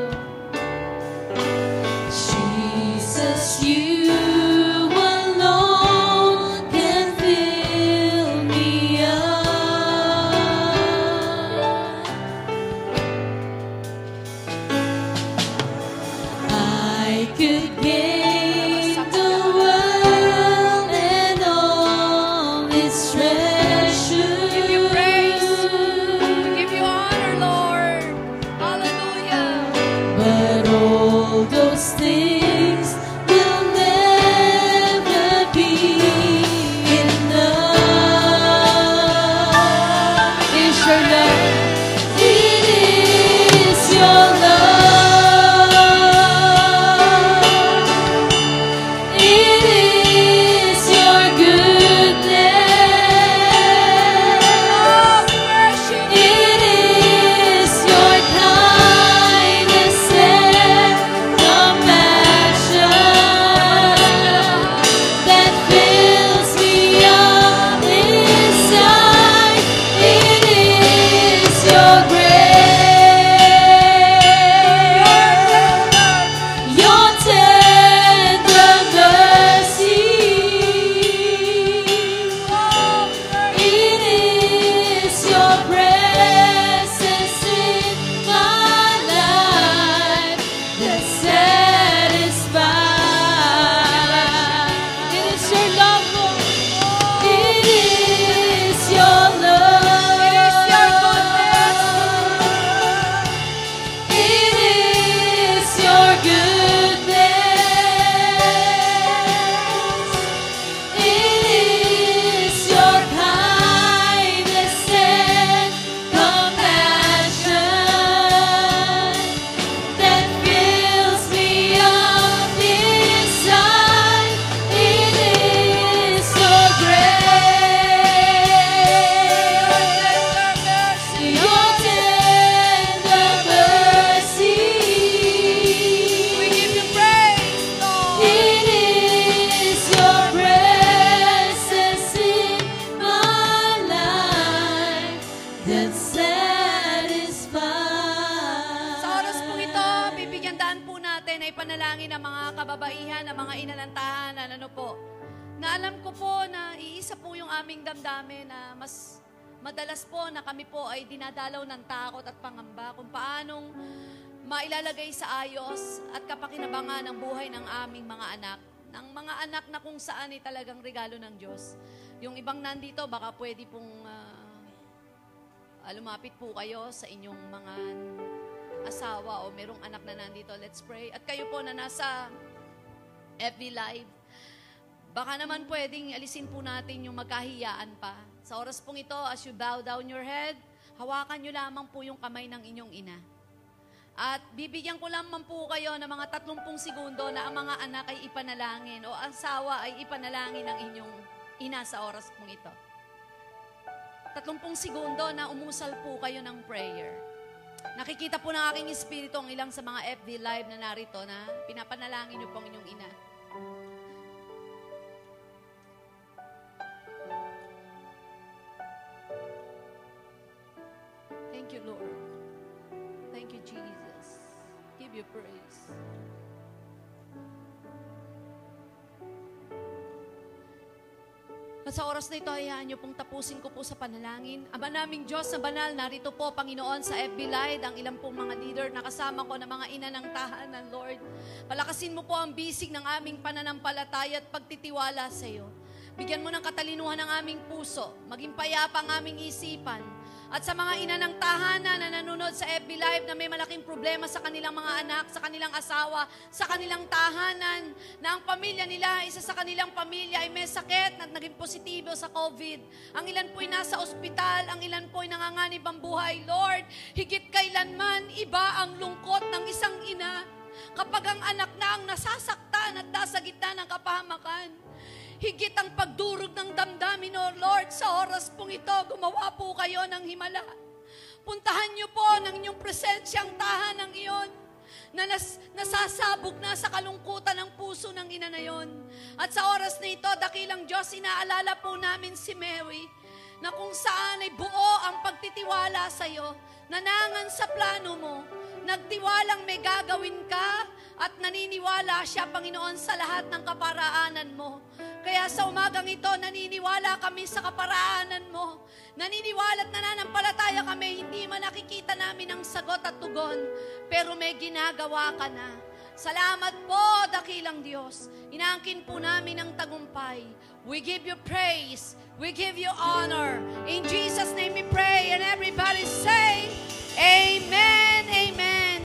[SPEAKER 2] mailalagay sa ayos at kapakinabangan ang buhay ng aming mga anak. Ng mga anak na kung saan ay talagang regalo ng Diyos. Yung ibang nandito, baka pwede pong ah, lumapit po kayo sa inyong mga asawa o merong anak na nandito. Let's pray. At kayo po na nasa FB Live, baka naman pwedeng alisin po natin yung magkahiyaan pa. Sa oras pong ito, as you bow down your head, hawakan nyo lamang po yung kamay ng inyong ina. At bibigyan ko lamang po kayo ng mga 30 segundo na ang mga anak ay ipanalangin o asawa ay ipanalangin ng inyong ina sa oras pong ito. 30 segundo na umusal po kayo ng prayer. Nakikita po ng aking espiritu ang ilang sa mga FB Live na narito na pinapanalangin niyo po ang inyong ina. Thank you, Lord. Thank you, Jesus. Give you praise. At sa oras na ito, hayaan niyo pong tapusin ko po sa panalangin. Aba naming Diyos na banal, narito po, Panginoon, sa FB Live, ang ilang pong mga leader na kasama ko na mga ina ng tahanan, Lord. Palakasin mo po ang bisig ng aming pananampalataya at pagtitiwala sa iyo. Bigyan mo ng katalinuhan ang aming puso, maging payapa ang aming isipan, At sa mga ina ng tahanan na nanonood sa FB Live na may malaking problema sa kanilang mga anak, sa kanilang asawa, sa kanilang tahanan, na ang pamilya nila, isa sa kanilang pamilya ay may sakit na naging positibo sa COVID. Ang ilan po'y nasa ospital, ang ilan po'y nanganganib ang buhay. Lord, higit kailanman iba ang lungkot ng isang ina kapag ang anak na ang nasasaktan at nasa gitna ng kapahamakan. Higit ang pagdurog ng damdamin, O Lord, sa oras pong ito, gumawa po kayo ng himala. Puntahan niyo po ng inyong presensya ang tahanang iyon. na nas, nasasabog na sa kalungkutan ng puso ng ina na yon. At sa oras na ito, dakilang Diyos, inaalala po namin si Mary na kung saan ay buo ang pagtitiwala sa iyo, nanangan sa plano mo, nagtiwalang may gagawin ka at naniniwala siya, Panginoon, sa lahat ng kaparaanan mo. Kaya sa umagang ito, naniniwala kami sa kaparaanan mo. Naniniwala at nananampalataya kami, hindi man nakikita namin ang sagot at tugon, pero may ginagawa ka na. Salamat po, dakilang Diyos. Inaangkin po namin ang tagumpay. We give you praise. We give you honor. In Jesus' name we pray. Amen. Amen.